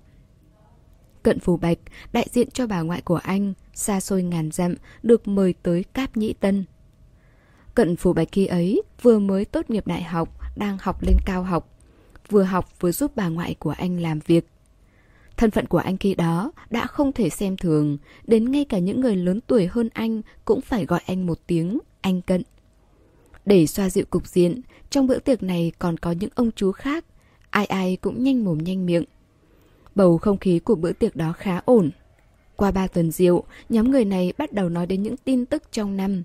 Cận Phù Bạch, đại diện cho bà ngoại của anh, xa xôi ngàn dặm, được mời tới Cáp Nhĩ Tân. Cận Phù Bạch khi ấy vừa mới tốt nghiệp đại học, đang học lên cao học. Vừa học vừa giúp bà ngoại của anh làm việc. Thân phận của anh khi đó đã không thể xem thường, đến ngay cả những người lớn tuổi hơn anh cũng phải gọi anh một tiếng, anh cận. Để xoa dịu cục diện, trong bữa tiệc này còn có những ông chú khác, ai ai cũng nhanh mồm nhanh miệng. Bầu không khí của bữa tiệc đó khá ổn. Qua ba tuần rượu, nhóm người này bắt đầu nói đến những tin tức trong năm.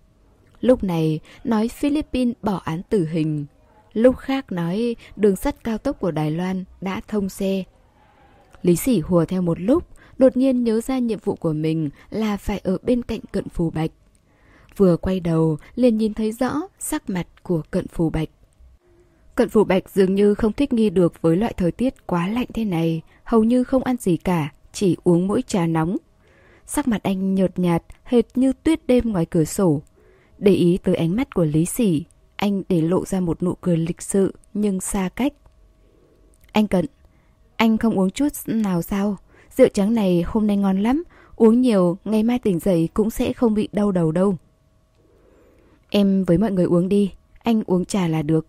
Lúc này, nói Philippines bỏ án tử hình. Lúc khác nói đường sắt cao tốc của Đài Loan đã thông xe. Lý Sỉ hùa theo một lúc, đột nhiên nhớ ra nhiệm vụ của mình là phải ở bên cạnh cận phù bạch. Vừa quay đầu, liền nhìn thấy rõ sắc mặt của cận phù bạch. Cận phù bạch dường như không thích nghi được với loại thời tiết quá lạnh thế này, hầu như không ăn gì cả, chỉ uống mỗi trà nóng. Sắc mặt anh nhợt nhạt, hệt như tuyết đêm ngoài cửa sổ. Để ý tới ánh mắt của Lý Sỉ, anh để lộ ra một nụ cười lịch sự nhưng xa cách. Anh Cận, anh không uống chút nào sao? Rượu trắng này hôm nay ngon lắm, uống nhiều ngày mai tỉnh dậy cũng sẽ không bị đau đầu đâu. Em với mọi người uống đi, anh uống trà là được.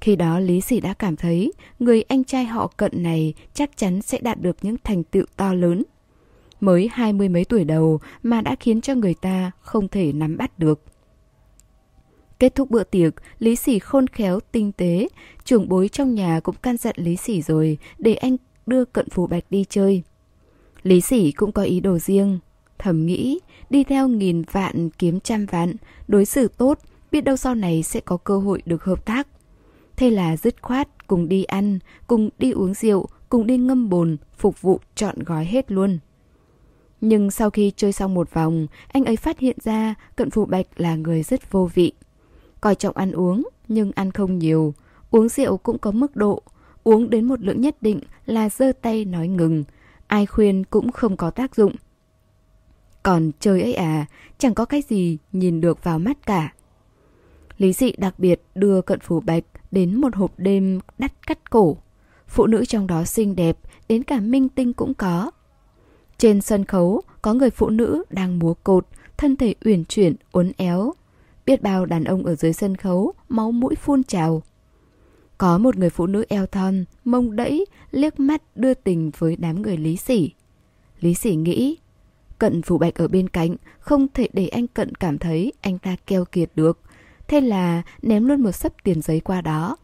Khi đó Lý Sỉ đã cảm thấy người anh trai họ cận này chắc chắn sẽ đạt được những thành tựu to lớn. Mới hai mươi mấy tuổi đầu mà đã khiến cho người ta không thể nắm bắt được. Kết thúc bữa tiệc, Lý Sỉ khôn khéo, tinh tế, trưởng bối trong nhà cũng can dặn Lý Sỉ rồi để anh đưa cận phù bạch đi chơi. Lý Sỉ cũng có ý đồ riêng, thầm nghĩ, đi theo nghìn vạn kiếm trăm vạn, đối xử tốt, biết đâu sau này sẽ có cơ hội được hợp tác. Thế là dứt khoát, cùng đi ăn, cùng đi uống rượu, cùng đi ngâm bồn, phục vụ trọn gói hết luôn. Nhưng sau khi chơi xong một vòng, anh ấy phát hiện ra cận phụ bạch là người rất vô vị coi trọng ăn uống nhưng ăn không nhiều. Uống rượu cũng có mức độ, uống đến một lượng nhất định là giơ tay nói ngừng, ai khuyên cũng không có tác dụng. Còn chơi ấy à, chẳng có cái gì nhìn được vào mắt cả. Lý dị đặc biệt đưa cận phủ bạch đến một hộp đêm đắt cắt cổ. Phụ nữ trong đó xinh đẹp, đến cả minh tinh cũng có. Trên sân khấu có người phụ nữ đang múa cột, thân thể uyển chuyển, uốn éo. Biết bao đàn ông ở dưới sân khấu, máu mũi phun trào. Có một người phụ nữ eo thon, mông đẫy, liếc mắt đưa tình với đám người Lý Sỉ. Lý Sỉ nghĩ, Cận Phủ Bạch ở bên cạnh, không thể để anh Cận cảm thấy anh ta keo kiệt được. Thế là ném luôn một sấp tiền giấy qua đó.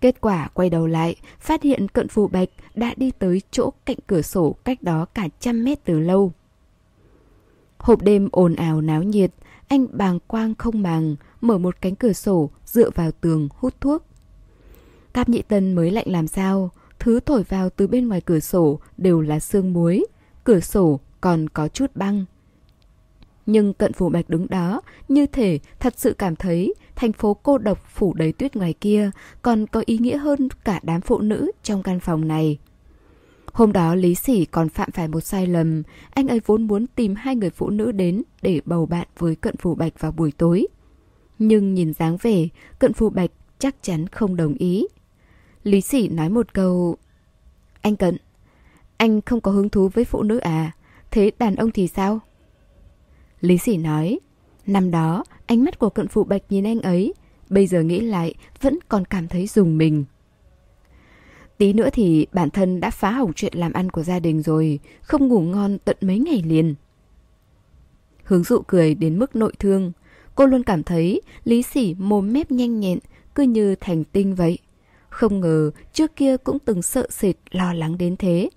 Kết quả quay đầu lại, phát hiện Cận Phủ Bạch đã đi tới chỗ cạnh cửa sổ cách đó cả trăm mét từ lâu. Hộp đêm ồn ào náo nhiệt, anh bàng quang không màng, mở một cánh cửa sổ, dựa vào tường, hút thuốc. Cáp nhị tân mới lạnh làm sao, thứ thổi vào từ bên ngoài cửa sổ đều là sương muối, cửa sổ còn có chút băng. Nhưng cận phủ bạch đứng đó, như thể thật sự cảm thấy thành phố cô độc phủ đầy tuyết ngoài kia còn có ý nghĩa hơn cả đám phụ nữ trong căn phòng này. Hôm đó Lý Sỉ còn phạm phải một sai lầm, anh ấy vốn muốn tìm hai người phụ nữ đến để bầu bạn với cận phủ bạch vào buổi tối. Nhưng nhìn dáng vẻ, cận phủ bạch chắc chắn không đồng ý. Lý Sỉ nói một câu Anh Cận, anh không có hứng thú với phụ nữ à? Thế đàn ông thì sao? Lý Sỉ nói Năm đó, ánh mắt của cận phụ bạch nhìn anh ấy Bây giờ nghĩ lại, vẫn còn cảm thấy dùng mình. Tí nữa thì bản thân đã phá hỏng chuyện làm ăn của gia đình rồi Không ngủ ngon tận mấy ngày liền. Hướng dụ cười đến mức nội thương Cô luôn cảm thấy Lý Sỉ mồm mép nhanh nhẹn Cứ như thành tinh vậy. Không ngờ trước kia cũng từng sợ sệt lo lắng đến thế.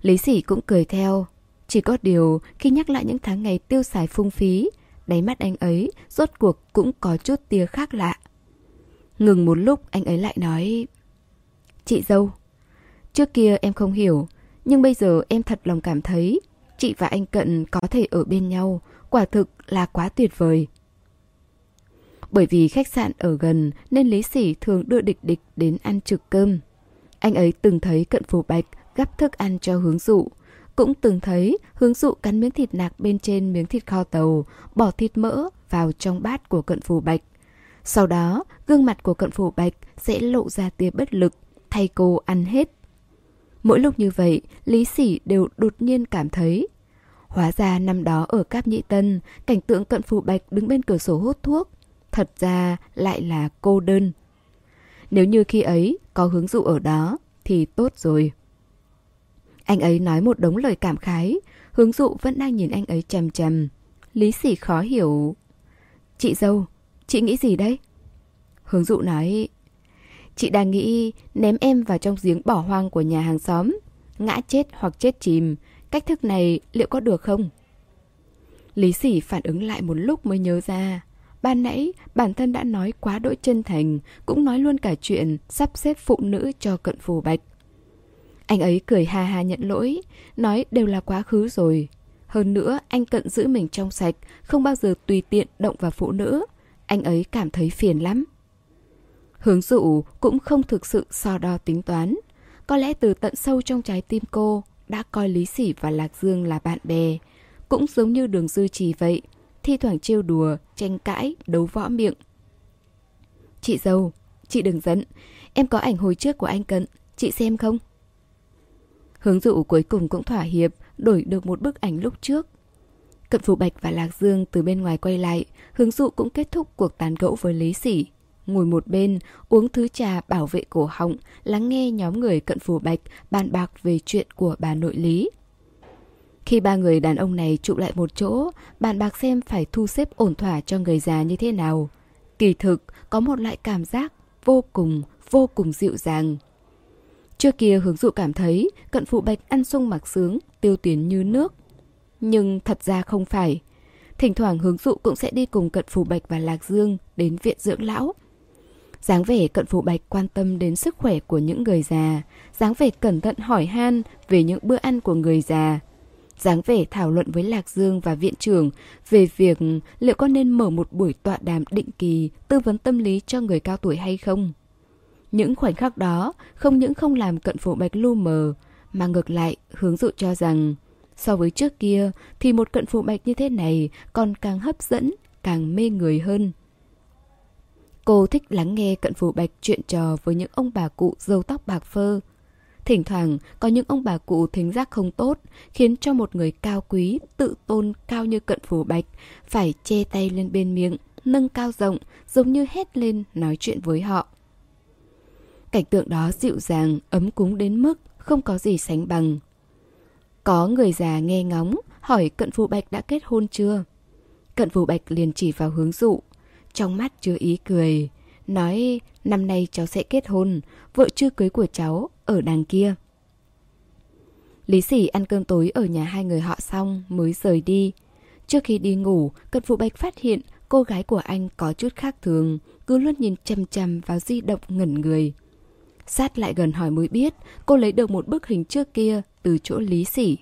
Lý Sỉ cũng cười theo. Chỉ có điều, khi nhắc lại những tháng ngày tiêu xài phung phí, Đáy mắt anh ấy rốt cuộc cũng có chút tia khác lạ. Ngừng một lúc, anh ấy lại nói, Chị dâu, Trước kia em không hiểu, Nhưng bây giờ em thật lòng cảm thấy Chị và anh Cận có thể ở bên nhau, Quả thực là quá tuyệt vời. Bởi vì khách sạn ở gần Nên Lý Sỉ thường đưa địch địch đến ăn trực cơm. Anh ấy từng thấy Cận Phù Bạch gắp thức ăn cho hướng dụ cũng từng thấy hướng dụ cắn miếng thịt nạc bên trên miếng thịt kho tàu Bỏ thịt mỡ vào trong bát của Cận Phù Bạch Sau đó, gương mặt của Cận Phù Bạch sẽ lộ ra tia bất lực thay cô ăn hết. Mỗi lúc như vậy, Lý Sỉ đều đột nhiên cảm thấy. Hóa ra năm đó ở Cáp Nhị Tân, cảnh tượng cận phù bạch đứng bên cửa sổ hút thuốc. Thật ra lại là cô đơn. Nếu như khi ấy có hướng dụ ở đó thì tốt rồi. Anh ấy nói một đống lời cảm khái, hướng dụ vẫn đang nhìn anh ấy chầm chầm. Lý Sỉ khó hiểu. Chị dâu, chị nghĩ gì đấy? Hướng dụ nói, Chị đang nghĩ ném em vào trong giếng bỏ hoang của nhà hàng xóm Ngã chết hoặc chết chìm Cách thức này liệu có được không? Lý sỉ phản ứng lại một lúc mới nhớ ra Ban nãy bản thân đã nói quá đỗi chân thành Cũng nói luôn cả chuyện sắp xếp phụ nữ cho cận phù bạch anh ấy cười ha ha nhận lỗi Nói đều là quá khứ rồi Hơn nữa anh cận giữ mình trong sạch Không bao giờ tùy tiện động vào phụ nữ Anh ấy cảm thấy phiền lắm Hướng dụ cũng không thực sự so đo tính toán. Có lẽ từ tận sâu trong trái tim cô đã coi Lý Sỉ và Lạc Dương là bạn bè. Cũng giống như đường dư trì vậy, thi thoảng trêu đùa, tranh cãi, đấu võ miệng. Chị dâu, chị đừng giận, em có ảnh hồi trước của anh Cận, chị xem không? Hướng dụ cuối cùng cũng thỏa hiệp, đổi được một bức ảnh lúc trước. Cận Phủ Bạch và Lạc Dương từ bên ngoài quay lại, hướng dụ cũng kết thúc cuộc tán gẫu với Lý Sỉ ngồi một bên, uống thứ trà bảo vệ cổ họng, lắng nghe nhóm người cận phủ bạch bàn bạc về chuyện của bà nội lý. Khi ba người đàn ông này trụ lại một chỗ, bàn bạc xem phải thu xếp ổn thỏa cho người già như thế nào. Kỳ thực, có một loại cảm giác vô cùng, vô cùng dịu dàng. Trước kia hướng dụ cảm thấy cận phụ bạch ăn sung mặc sướng, tiêu tuyến như nước. Nhưng thật ra không phải. Thỉnh thoảng hướng dụ cũng sẽ đi cùng cận phủ bạch và lạc dương đến viện dưỡng lão dáng vẻ cận phụ bạch quan tâm đến sức khỏe của những người già, dáng vẻ cẩn thận hỏi han về những bữa ăn của người già, dáng vẻ thảo luận với Lạc Dương và viện trưởng về việc liệu có nên mở một buổi tọa đàm định kỳ tư vấn tâm lý cho người cao tuổi hay không. Những khoảnh khắc đó không những không làm cận phủ bạch lu mờ, mà ngược lại hướng dụ cho rằng so với trước kia thì một cận phủ bạch như thế này còn càng hấp dẫn, càng mê người hơn. Cô thích lắng nghe cận phủ bạch chuyện trò với những ông bà cụ râu tóc bạc phơ. Thỉnh thoảng có những ông bà cụ thính giác không tốt, khiến cho một người cao quý, tự tôn cao như cận phủ bạch, phải che tay lên bên miệng, nâng cao rộng, giống như hét lên nói chuyện với họ. Cảnh tượng đó dịu dàng, ấm cúng đến mức không có gì sánh bằng. Có người già nghe ngóng, hỏi cận phù bạch đã kết hôn chưa? Cận phù bạch liền chỉ vào hướng dụ, trong mắt chứa ý cười, nói năm nay cháu sẽ kết hôn, vợ chưa cưới của cháu ở đằng kia. Lý sỉ ăn cơm tối ở nhà hai người họ xong mới rời đi. Trước khi đi ngủ, Cận Phụ Bạch phát hiện cô gái của anh có chút khác thường, cứ luôn nhìn chăm chăm vào di động ngẩn người. Sát lại gần hỏi mới biết, cô lấy được một bức hình trước kia từ chỗ Lý sỉ.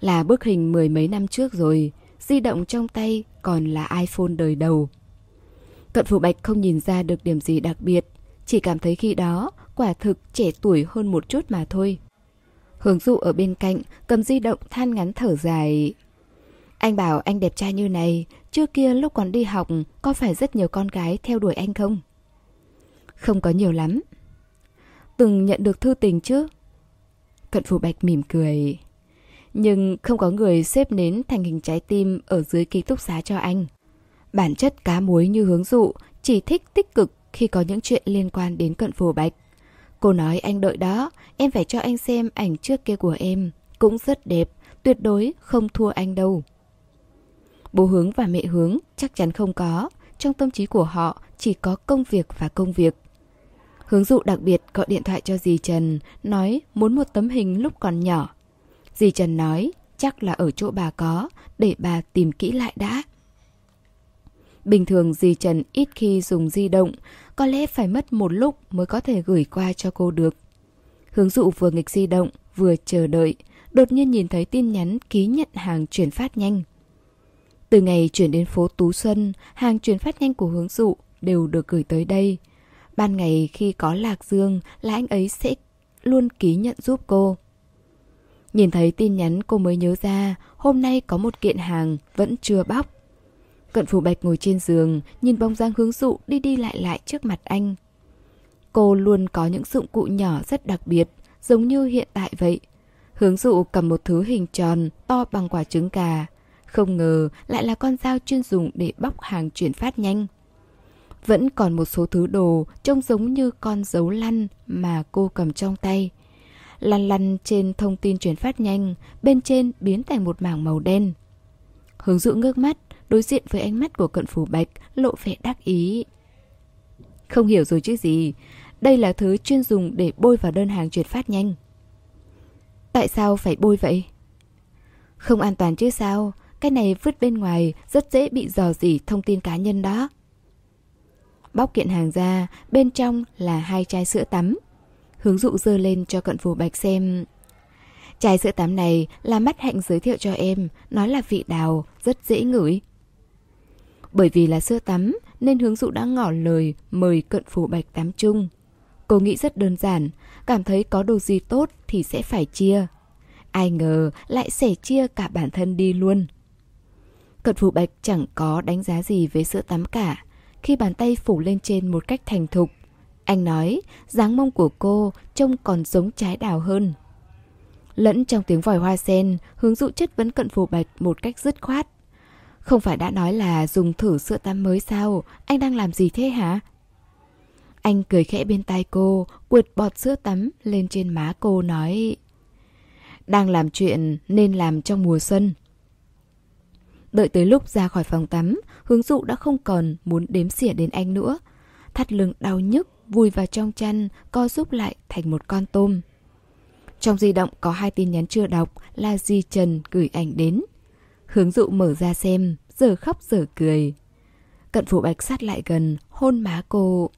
Là bức hình mười mấy năm trước rồi, di động trong tay còn là iPhone đời đầu. Cận phủ Bạch không nhìn ra được điểm gì đặc biệt, chỉ cảm thấy khi đó quả thực trẻ tuổi hơn một chút mà thôi. Hướng dụ ở bên cạnh, cầm di động than ngắn thở dài. Anh bảo anh đẹp trai như này, trước kia lúc còn đi học có phải rất nhiều con gái theo đuổi anh không? Không có nhiều lắm. Từng nhận được thư tình chứ? Cận phù Bạch mỉm cười. Nhưng không có người xếp nến thành hình trái tim ở dưới ký túc xá cho anh. Bản chất cá muối như hướng dụ, chỉ thích tích cực khi có những chuyện liên quan đến cận phù bạch. Cô nói anh đợi đó, em phải cho anh xem ảnh trước kia của em. Cũng rất đẹp, tuyệt đối không thua anh đâu. Bố hướng và mẹ hướng chắc chắn không có, trong tâm trí của họ chỉ có công việc và công việc. Hướng dụ đặc biệt gọi điện thoại cho dì Trần, nói muốn một tấm hình lúc còn nhỏ. Dì Trần nói chắc là ở chỗ bà có, để bà tìm kỹ lại đã. Bình thường dì Trần ít khi dùng di động, có lẽ phải mất một lúc mới có thể gửi qua cho cô được. Hướng dụ vừa nghịch di động, vừa chờ đợi, đột nhiên nhìn thấy tin nhắn ký nhận hàng chuyển phát nhanh. Từ ngày chuyển đến phố Tú Xuân, hàng chuyển phát nhanh của hướng dụ đều được gửi tới đây. Ban ngày khi có Lạc Dương là anh ấy sẽ luôn ký nhận giúp cô. Nhìn thấy tin nhắn cô mới nhớ ra hôm nay có một kiện hàng vẫn chưa bóc. Cận phủ bạch ngồi trên giường, nhìn bóng dáng hướng dụ đi đi lại lại trước mặt anh. Cô luôn có những dụng cụ nhỏ rất đặc biệt, giống như hiện tại vậy. Hướng dụ cầm một thứ hình tròn, to bằng quả trứng gà. Không ngờ lại là con dao chuyên dùng để bóc hàng chuyển phát nhanh. Vẫn còn một số thứ đồ trông giống như con dấu lăn mà cô cầm trong tay. Lăn lăn trên thông tin chuyển phát nhanh, bên trên biến thành một mảng màu đen. Hướng dụ ngước mắt, đối diện với ánh mắt của cận phủ bạch, lộ vẻ đắc ý. Không hiểu rồi chứ gì, đây là thứ chuyên dùng để bôi vào đơn hàng chuyển phát nhanh. Tại sao phải bôi vậy? Không an toàn chứ sao, cái này vứt bên ngoài rất dễ bị dò dỉ thông tin cá nhân đó. Bóc kiện hàng ra, bên trong là hai chai sữa tắm. Hướng dụ dơ lên cho cận phù bạch xem Chai sữa tắm này là mắt hạnh giới thiệu cho em, nói là vị đào, rất dễ ngửi. Bởi vì là sữa tắm nên hướng dụ đã ngỏ lời mời cận phù bạch tắm chung. Cô nghĩ rất đơn giản, cảm thấy có đồ gì tốt thì sẽ phải chia. Ai ngờ lại sẻ chia cả bản thân đi luôn. Cận phù bạch chẳng có đánh giá gì về sữa tắm cả. Khi bàn tay phủ lên trên một cách thành thục, anh nói dáng mông của cô trông còn giống trái đào hơn. Lẫn trong tiếng vòi hoa sen, hướng dụ chất vấn cận phủ bạch một cách dứt khoát. Không phải đã nói là dùng thử sữa tắm mới sao? Anh đang làm gì thế hả? Anh cười khẽ bên tai cô, quệt bọt sữa tắm lên trên má cô nói Đang làm chuyện nên làm trong mùa xuân. Đợi tới lúc ra khỏi phòng tắm, hướng dụ đã không còn muốn đếm xỉa đến anh nữa. Thắt lưng đau nhức, vùi vào trong chăn, co giúp lại thành một con tôm. Trong di động có hai tin nhắn chưa đọc là Di Trần gửi ảnh đến. Hướng dụ mở ra xem, giờ khóc giờ cười. Cận phủ bạch sát lại gần, hôn má cô.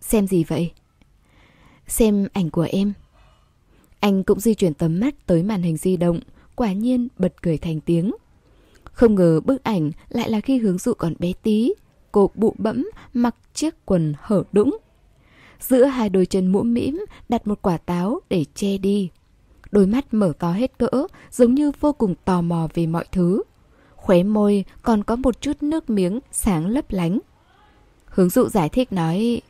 Xem gì vậy? Xem ảnh của em. Anh cũng di chuyển tấm mắt tới màn hình di động, quả nhiên bật cười thành tiếng. Không ngờ bức ảnh lại là khi hướng dụ còn bé tí, cô bụ bẫm mặc chiếc quần hở đũng. Giữa hai đôi chân mũm mĩm đặt một quả táo để che đi. Đôi mắt mở to hết cỡ, giống như vô cùng tò mò về mọi thứ. Khóe môi còn có một chút nước miếng sáng lấp lánh. Hướng dụ giải thích nói,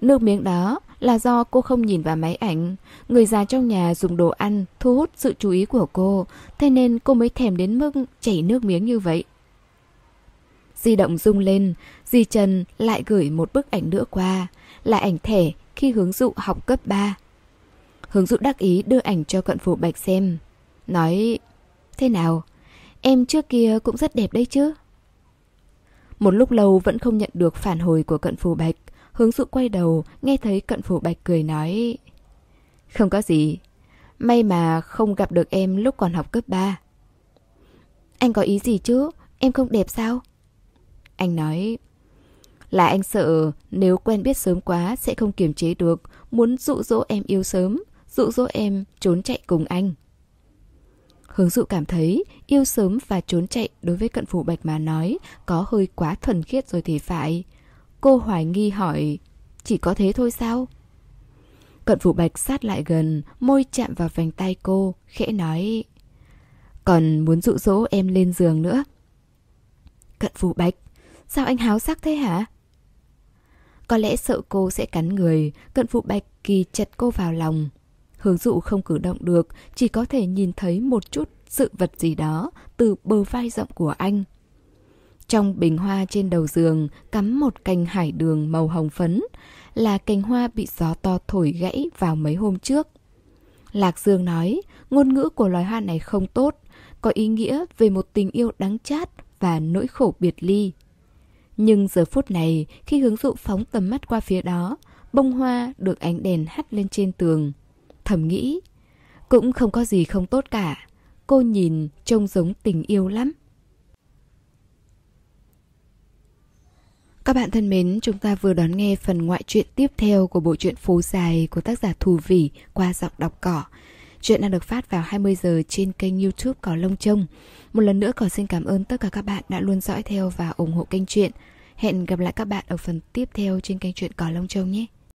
nước miếng đó là do cô không nhìn vào máy ảnh. Người già trong nhà dùng đồ ăn thu hút sự chú ý của cô, thế nên cô mới thèm đến mức chảy nước miếng như vậy. Di động rung lên, Di Trần lại gửi một bức ảnh nữa qua, là ảnh thẻ khi hướng dụ học cấp 3. Hướng dụ đắc ý đưa ảnh cho cận phủ bạch xem, nói Thế nào, em trước kia cũng rất đẹp đấy chứ? Một lúc lâu vẫn không nhận được phản hồi của cận phù bạch, hướng dụ quay đầu, nghe thấy cận phủ bạch cười nói Không có gì, may mà không gặp được em lúc còn học cấp 3. Anh có ý gì chứ, em không đẹp sao? Anh nói Là anh sợ nếu quen biết sớm quá sẽ không kiềm chế được Muốn dụ dỗ em yêu sớm Dụ dỗ em trốn chạy cùng anh Hướng dụ cảm thấy yêu sớm và trốn chạy đối với cận phủ bạch mà nói có hơi quá thuần khiết rồi thì phải. Cô hoài nghi hỏi, chỉ có thế thôi sao? Cận phủ bạch sát lại gần, môi chạm vào vành tay cô, khẽ nói. Còn muốn dụ dỗ em lên giường nữa. Cận phủ bạch, sao anh háo sắc thế hả? Có lẽ sợ cô sẽ cắn người, cận phụ bạch kỳ chặt cô vào lòng. Hướng dụ không cử động được, chỉ có thể nhìn thấy một chút sự vật gì đó từ bờ vai rộng của anh. Trong bình hoa trên đầu giường cắm một cành hải đường màu hồng phấn, là cành hoa bị gió to thổi gãy vào mấy hôm trước. Lạc Dương nói, ngôn ngữ của loài hoa này không tốt, có ý nghĩa về một tình yêu đắng chát và nỗi khổ biệt ly. Nhưng giờ phút này, khi hướng dụ phóng tầm mắt qua phía đó, bông hoa được ánh đèn hắt lên trên tường. Thầm nghĩ, cũng không có gì không tốt cả. Cô nhìn trông giống tình yêu lắm. Các bạn thân mến, chúng ta vừa đón nghe phần ngoại truyện tiếp theo của bộ truyện Phố Dài của tác giả Thù Vỉ qua giọng đọc cỏ. Chuyện đang được phát vào 20 giờ trên kênh youtube Cỏ Lông Trông. Một lần nữa Cỏ xin cảm ơn tất cả các bạn đã luôn dõi theo và ủng hộ kênh truyện. Hẹn gặp lại các bạn ở phần tiếp theo trên kênh truyện Cỏ Lông Trông nhé.